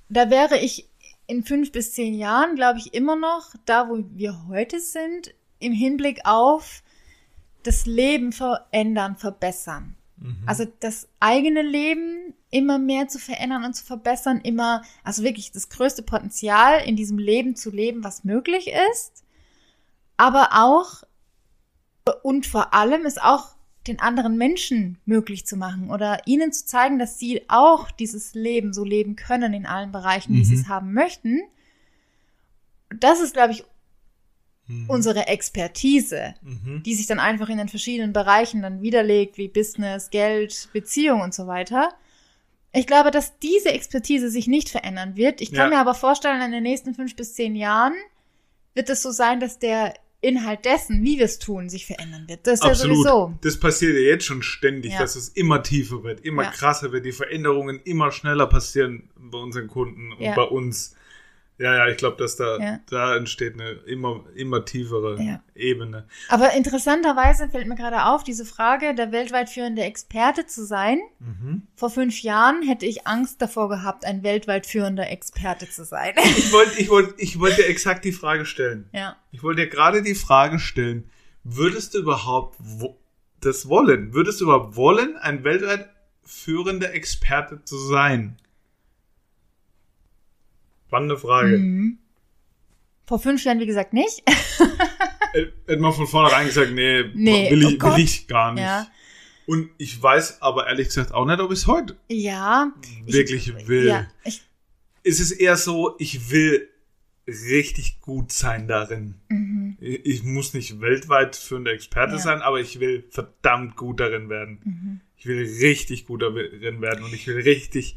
[SPEAKER 2] da wäre ich in fünf bis zehn Jahren, glaube ich, immer noch da, wo wir heute sind, im Hinblick auf das Leben verändern, verbessern. Also das eigene Leben immer mehr zu verändern und zu verbessern, immer, also wirklich das größte Potenzial in diesem Leben zu leben, was möglich ist, aber auch und vor allem es auch den anderen Menschen möglich zu machen oder ihnen zu zeigen, dass sie auch dieses Leben so leben können in allen Bereichen, wie sie es haben möchten. Das ist, glaube ich,
[SPEAKER 1] Mhm.
[SPEAKER 2] unsere Expertise,
[SPEAKER 1] Mhm.
[SPEAKER 2] die sich dann einfach in den verschiedenen Bereichen dann widerlegt, wie Business, Geld, Beziehung und so weiter. Ich glaube, dass diese Expertise sich nicht verändern wird. Ich kann
[SPEAKER 1] Ja.
[SPEAKER 2] mir aber vorstellen, in den nächsten fünf bis zehn Jahren wird es so sein, dass der Inhalt dessen, wie wir es tun, sich verändern wird. Das ist
[SPEAKER 1] Absolut.
[SPEAKER 2] ja sowieso.
[SPEAKER 1] Das passiert ja jetzt schon ständig,
[SPEAKER 2] Ja.
[SPEAKER 1] dass es immer tiefer wird, immer
[SPEAKER 2] Ja.
[SPEAKER 1] krasser wird, die Veränderungen immer schneller passieren bei unseren Kunden und bei uns. Ja, ja, ich glaube, dass da,
[SPEAKER 2] Ja.
[SPEAKER 1] da entsteht eine immer, immer tiefere
[SPEAKER 2] Ja.
[SPEAKER 1] Ebene.
[SPEAKER 2] Aber interessanterweise fällt mir gerade auf, diese Frage, der weltweit führende Experte zu sein.
[SPEAKER 1] Mhm.
[SPEAKER 2] Vor fünf Jahren hätte ich Angst davor gehabt, ein weltweit führender Experte zu sein.
[SPEAKER 1] Ich *laughs* wollte ich wollt, ich wollt dir exakt die Frage stellen.
[SPEAKER 2] ja.
[SPEAKER 1] Ich wollte dir gerade die Frage stellen, würdest du überhaupt wo, das wollen? Würdest du überhaupt wollen, ein weltweit führender Experte zu sein? Spannende Frage.
[SPEAKER 2] Mhm. Vor fünf Jahren, wie gesagt, nicht. *laughs*
[SPEAKER 1] Hätte man von vornherein gesagt, nee,
[SPEAKER 2] Nee,
[SPEAKER 1] will,
[SPEAKER 2] oh
[SPEAKER 1] ich,
[SPEAKER 2] Gott.
[SPEAKER 1] will ich gar nicht.
[SPEAKER 2] Ja.
[SPEAKER 1] Und ich weiß aber ehrlich gesagt auch nicht, ob ich es heute
[SPEAKER 2] Ja. ich-
[SPEAKER 1] wirklich will.
[SPEAKER 2] Ja, ich,
[SPEAKER 1] Es ist eher so, ich will richtig gut sein darin.
[SPEAKER 2] mhm,
[SPEAKER 1] Ich, ich muss nicht weltweit führender Experte
[SPEAKER 2] Ja.
[SPEAKER 1] sein, aber ich will verdammt gut darin werden.
[SPEAKER 2] mhm.
[SPEAKER 1] Ich will richtig gut darin werden und ich will richtig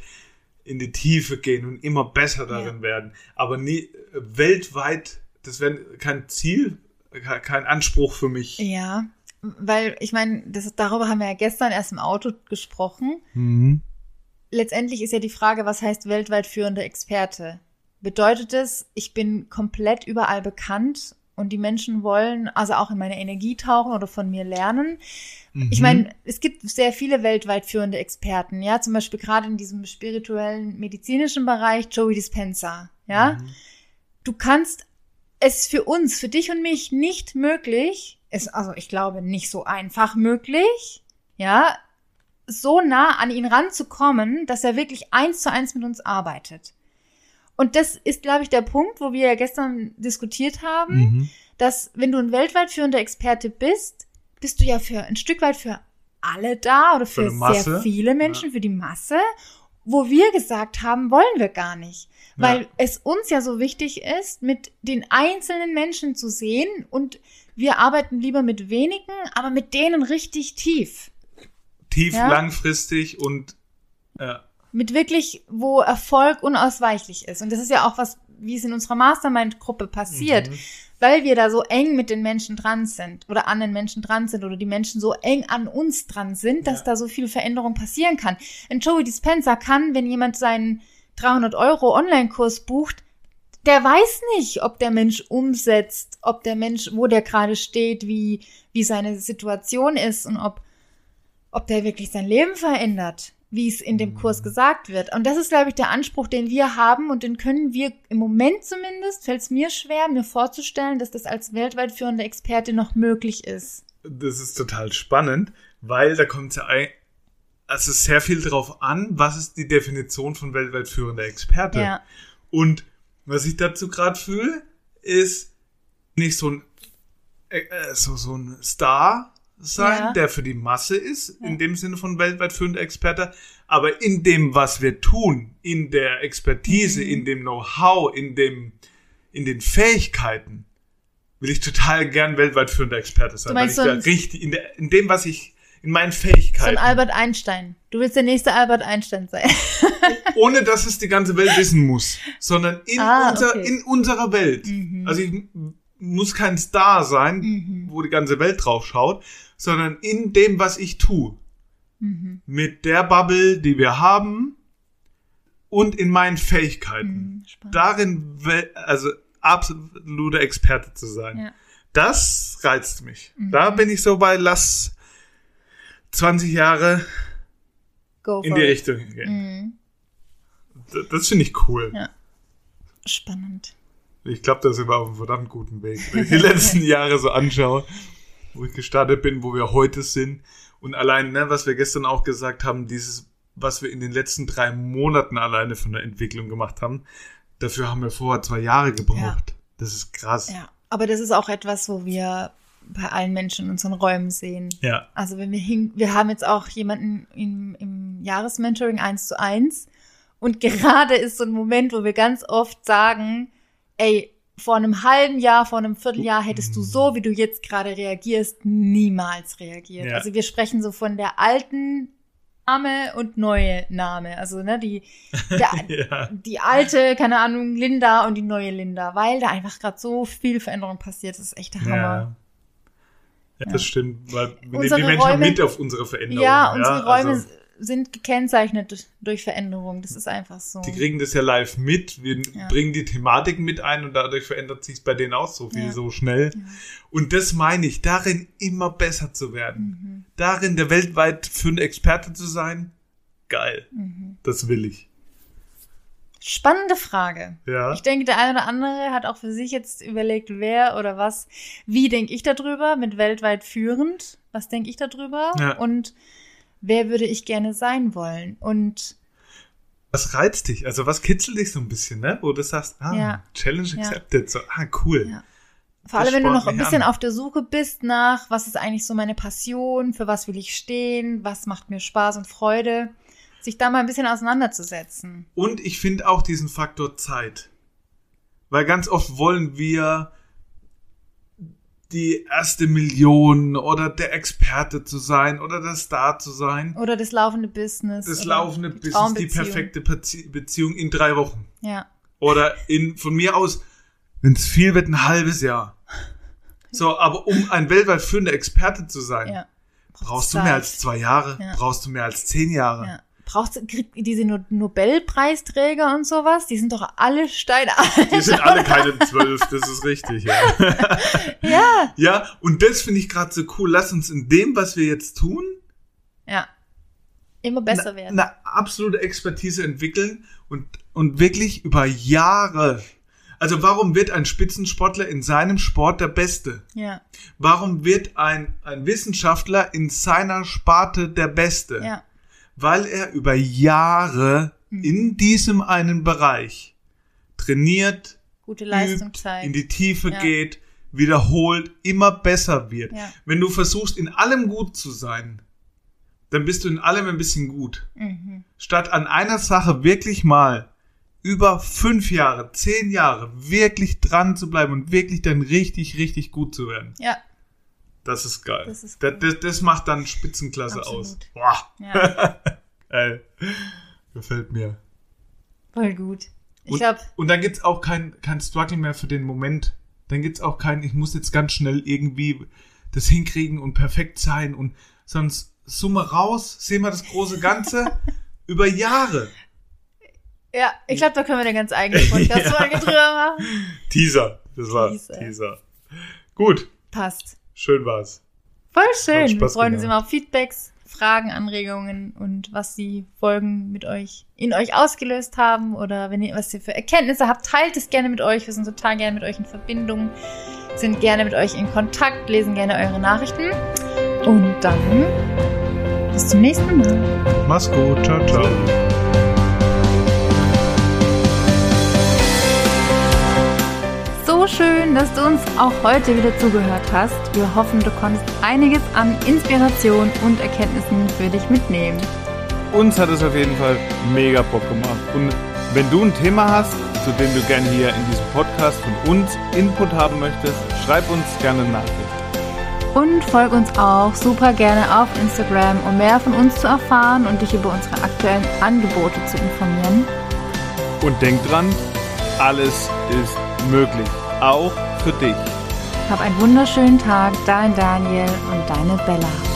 [SPEAKER 1] in die Tiefe gehen und immer besser darin
[SPEAKER 2] Ja.
[SPEAKER 1] werden. Aber nie weltweit, das wäre kein Ziel, ke- kein Anspruch für mich.
[SPEAKER 2] ja. Weil, ich meine, das, darüber haben wir ja gestern erst im Auto gesprochen.
[SPEAKER 1] Mhm.
[SPEAKER 2] Letztendlich ist ja die Frage, was heißt weltweit führender Experte? Bedeutet es, ich bin komplett überall bekannt und die Menschen wollen also auch in meine Energie tauchen oder von mir lernen? Ich
[SPEAKER 1] Mhm.
[SPEAKER 2] meine, es gibt sehr viele weltweit führende Experten, ja, zum Beispiel gerade in diesem spirituellen, medizinischen Bereich, Joey Dispenza, ja.
[SPEAKER 1] Mhm.
[SPEAKER 2] Du kannst es für uns, für dich und mich nicht möglich, ist also ich glaube nicht so einfach möglich, ja, so nah an ihn ranzukommen, dass er wirklich eins zu eins mit uns arbeitet. Und das ist, glaube ich, der Punkt, wo wir ja gestern diskutiert haben,
[SPEAKER 1] Mhm.
[SPEAKER 2] dass wenn du ein weltweit führender Experte bist, bist du ja für ein Stück weit für alle da oder für,
[SPEAKER 1] Für
[SPEAKER 2] sehr viele Menschen, für die Masse, wo wir gesagt haben, wollen wir gar nicht. Weil
[SPEAKER 1] Ja.
[SPEAKER 2] es uns ja so wichtig ist, mit den einzelnen Menschen zu sehen und wir arbeiten lieber mit wenigen, aber mit denen richtig tief.
[SPEAKER 1] Tief,
[SPEAKER 2] Ja.
[SPEAKER 1] langfristig und äh,
[SPEAKER 2] Mit wirklich, wo Erfolg unausweichlich ist. Und das ist ja auch was, wie es in unserer Mastermind-Gruppe passiert.
[SPEAKER 1] Mhm.
[SPEAKER 2] weil wir da so eng mit den Menschen dran sind oder an den Menschen dran sind oder die Menschen so eng an uns dran sind, dass
[SPEAKER 1] Ja.
[SPEAKER 2] da so viel Veränderung passieren kann. Ein Joey Dispenza kann, wenn jemand seinen 300 Euro Online-Kurs bucht, der weiß nicht, ob der Mensch umsetzt, ob der Mensch, wo der gerade steht, wie, wie seine Situation ist und ob, ob der wirklich sein Leben verändert, wie es in dem Kurs gesagt wird. Und das ist, glaube ich, der Anspruch, den wir haben und den können wir im Moment zumindest, fällt es mir schwer, mir vorzustellen, dass das als weltweit führende Experte noch möglich ist.
[SPEAKER 1] das ist total spannend, weil da kommt ja ein, also sehr viel drauf an, was ist die Definition von weltweit führender Experte.
[SPEAKER 2] Ja.
[SPEAKER 1] Und was ich dazu gerade fühle, ist nicht so ein äh, äh, so, so ein Star sein,
[SPEAKER 2] Ja.
[SPEAKER 1] der für die Masse ist, in dem Sinne von weltweit führender Experte, aber in dem, was wir tun, in der Expertise,
[SPEAKER 2] Mhm.
[SPEAKER 1] in dem Know-how, in dem, in den Fähigkeiten, will ich total gern weltweit führender Experte sein. Weil ich
[SPEAKER 2] so
[SPEAKER 1] da richtig, in, der, in dem, was ich, in meinen
[SPEAKER 2] So
[SPEAKER 1] Fähigkeiten,
[SPEAKER 2] ein Albert Einstein. Du willst der nächste Albert Einstein sein. *laughs*
[SPEAKER 1] ohne dass es die ganze Welt wissen muss, sondern in,
[SPEAKER 2] Ah,
[SPEAKER 1] unser,
[SPEAKER 2] okay.
[SPEAKER 1] in unserer Welt.
[SPEAKER 2] Mhm.
[SPEAKER 1] Also ich muss kein Star sein,
[SPEAKER 2] Mhm.
[SPEAKER 1] wo die ganze Welt drauf schaut, sondern in dem, was ich tue.
[SPEAKER 2] Mhm.
[SPEAKER 1] Mit der Bubble, die wir haben und in meinen Fähigkeiten.
[SPEAKER 2] Mhm.
[SPEAKER 1] Darin, also absoluter Experte zu sein.
[SPEAKER 2] Ja.
[SPEAKER 1] Das reizt mich.
[SPEAKER 2] Mhm.
[SPEAKER 1] Da bin ich so bei, lass 20 Jahre
[SPEAKER 2] Go
[SPEAKER 1] in die
[SPEAKER 2] it.
[SPEAKER 1] Richtung gehen.
[SPEAKER 2] Mhm.
[SPEAKER 1] Das, das finde ich cool.
[SPEAKER 2] Ja. Spannend.
[SPEAKER 1] Ich glaube, da sind wir auf einem verdammt guten Weg. Wenn ich *laughs* die letzten Jahre so anschaue, wo ich gestartet bin, wo wir heute sind und allein, ne, was wir gestern auch gesagt haben, dieses, was wir in den letzten drei Monaten alleine von der Entwicklung gemacht haben, dafür haben wir vorher zwei Jahre gebraucht.
[SPEAKER 2] Ja.
[SPEAKER 1] Das ist krass.
[SPEAKER 2] Ja. Aber das ist auch etwas, wo wir bei allen Menschen in unseren Räumen sehen.
[SPEAKER 1] Ja.
[SPEAKER 2] Also wenn wir hin, wir haben jetzt auch jemanden im, im Jahresmentoring eins zu eins und gerade ist so ein Moment, wo wir ganz oft sagen, ey, vor einem halben Jahr, vor einem Vierteljahr hättest du so, wie du jetzt gerade reagierst, niemals reagiert.
[SPEAKER 1] Ja.
[SPEAKER 2] Also wir sprechen so von der alten Name und neue Name. Also ne, die, *laughs* der,
[SPEAKER 1] Ja.
[SPEAKER 2] die alte, keine Ahnung, Linda und die neue Linda, weil da einfach gerade so viel Veränderung passiert. Das ist echt der Hammer.
[SPEAKER 1] Ja. Ja, das stimmt, weil wir nehmen
[SPEAKER 2] Unsere
[SPEAKER 1] die Menschen
[SPEAKER 2] Räume-
[SPEAKER 1] mit auf unsere Veränderung.
[SPEAKER 2] Ja, unsere Räume
[SPEAKER 1] also-
[SPEAKER 2] sind gekennzeichnet durch Veränderung. Das ist einfach so.
[SPEAKER 1] Die kriegen das ja live mit. Wir
[SPEAKER 2] Ja.
[SPEAKER 1] bringen die Thematiken mit ein und dadurch verändert sich bei denen auch so viel
[SPEAKER 2] Ja.
[SPEAKER 1] so schnell. Und das meine ich, darin immer besser zu werden.
[SPEAKER 2] Mhm.
[SPEAKER 1] Darin der weltweit führende Experte zu sein. Geil.
[SPEAKER 2] Mhm.
[SPEAKER 1] Das will ich.
[SPEAKER 2] Spannende Frage.
[SPEAKER 1] Ja.
[SPEAKER 2] Ich denke, der eine oder andere hat auch für sich jetzt überlegt, wer oder was, wie denke ich darüber mit weltweit führend? Was denke ich darüber?
[SPEAKER 1] Ja.
[SPEAKER 2] Und wer würde ich gerne sein wollen? Und
[SPEAKER 1] Was reizt dich? Also was kitzelt dich so ein bisschen, ne? Wo du sagst, ah,
[SPEAKER 2] Ja.
[SPEAKER 1] Challenge
[SPEAKER 2] Ja.
[SPEAKER 1] accepted. So, ah, cool.
[SPEAKER 2] Ja. vor allem, wenn du noch ein bisschen
[SPEAKER 1] an.
[SPEAKER 2] auf der Suche bist nach, was ist eigentlich so meine Passion, für was will ich stehen, was macht mir Spaß und Freude, sich da mal ein bisschen auseinanderzusetzen.
[SPEAKER 1] Und ich finde auch diesen Faktor Zeit. Weil ganz oft wollen wir die erste Million oder der Experte zu sein oder der Star zu sein.
[SPEAKER 2] Oder das laufende Business.
[SPEAKER 1] Das laufende
[SPEAKER 2] die
[SPEAKER 1] Business, die perfekte Bezie- Beziehung in drei Wochen.
[SPEAKER 2] Ja.
[SPEAKER 1] Oder in, von mir aus, wenn es viel wird, ein halbes Jahr. So, aber um ein weltweit führender Experte zu sein,
[SPEAKER 2] ja.
[SPEAKER 1] brauchst du mehr als zwei Jahre,
[SPEAKER 2] Ja.
[SPEAKER 1] brauchst du mehr als zehn Jahre.
[SPEAKER 2] Ja. Kriegt diese No- Nobelpreisträger und sowas? Die sind doch alle steinalt.
[SPEAKER 1] Die sind alle keine *laughs* zwölf, das ist richtig, ja. *laughs*
[SPEAKER 2] ja.
[SPEAKER 1] Ja, und das finde ich gerade so cool. Lass uns in dem, was wir jetzt tun,
[SPEAKER 2] Ja. Immer besser werden.
[SPEAKER 1] eine absolute Expertise entwickeln und, und wirklich über Jahre. Also warum wird ein Spitzensportler in seinem Sport der Beste?
[SPEAKER 2] Ja.
[SPEAKER 1] Warum wird ein, ein Wissenschaftler in seiner Sparte der Beste?
[SPEAKER 2] Ja.
[SPEAKER 1] Weil er über Jahre
[SPEAKER 2] Mhm.
[SPEAKER 1] in diesem einen Bereich trainiert,
[SPEAKER 2] Gute Leistung
[SPEAKER 1] übt,
[SPEAKER 2] zeigt.
[SPEAKER 1] in die Tiefe
[SPEAKER 2] Ja.
[SPEAKER 1] geht, wiederholt, immer besser wird.
[SPEAKER 2] Ja.
[SPEAKER 1] Wenn du versuchst, in allem gut zu sein, dann bist du in allem ein bisschen gut.
[SPEAKER 2] Mhm.
[SPEAKER 1] Statt an einer Sache wirklich mal über fünf Jahre, zehn Jahre wirklich dran zu bleiben und wirklich dann richtig, richtig gut zu werden.
[SPEAKER 2] Ja.
[SPEAKER 1] Das ist geil.
[SPEAKER 2] Das ist
[SPEAKER 1] das, das, das macht dann Spitzenklasse
[SPEAKER 2] Absolut.
[SPEAKER 1] aus. Boah,
[SPEAKER 2] Ja. *laughs*
[SPEAKER 1] ey. Gefällt mir.
[SPEAKER 2] Voll gut. Ich
[SPEAKER 1] Und, und dann gibt's auch kein, kein Struggle mehr für den Moment. Dann gibt's auch kein, ich muss jetzt ganz schnell irgendwie das hinkriegen und perfekt sein und sonst Summe raus, sehen wir das große Ganze *laughs* über Jahre.
[SPEAKER 2] ja, ich glaube, da können wir eine ganz eigene *laughs* Podcast-Folge drüber machen.
[SPEAKER 1] Teaser, das war
[SPEAKER 2] Teaser.
[SPEAKER 1] Teaser. Gut,
[SPEAKER 2] Passt.
[SPEAKER 1] Schön war's.
[SPEAKER 2] Voll schön. Wir freuen uns immer auf Feedbacks, Fragen, Anregungen und was die Folgen mit euch, in euch ausgelöst haben oder wenn ihr, was ihr für Erkenntnisse habt, teilt es gerne mit euch. Wir sind total gerne mit euch in Verbindung, sind gerne mit euch in Kontakt, lesen gerne eure Nachrichten. Und dann bis zum nächsten Mal.
[SPEAKER 1] Mach's gut, ciao, ciao.
[SPEAKER 2] So schön, dass du uns auch heute wieder zugehört hast. Wir hoffen, du konntest einiges an Inspiration und Erkenntnissen für dich mitnehmen.
[SPEAKER 1] Uns hat es auf jeden Fall mega Bock gemacht. Und wenn du ein Thema hast, zu dem du gerne hier in diesem Podcast von uns Input haben möchtest, schreib uns gerne eine Nachricht.
[SPEAKER 2] Und folg uns auch super gerne auf Instagram, um mehr von uns zu erfahren und dich über unsere aktuellen Angebote zu informieren.
[SPEAKER 1] Und denk dran, alles ist möglich. Auch für dich.
[SPEAKER 2] Hab einen wunderschönen Tag, dein Daniel und deine Bella.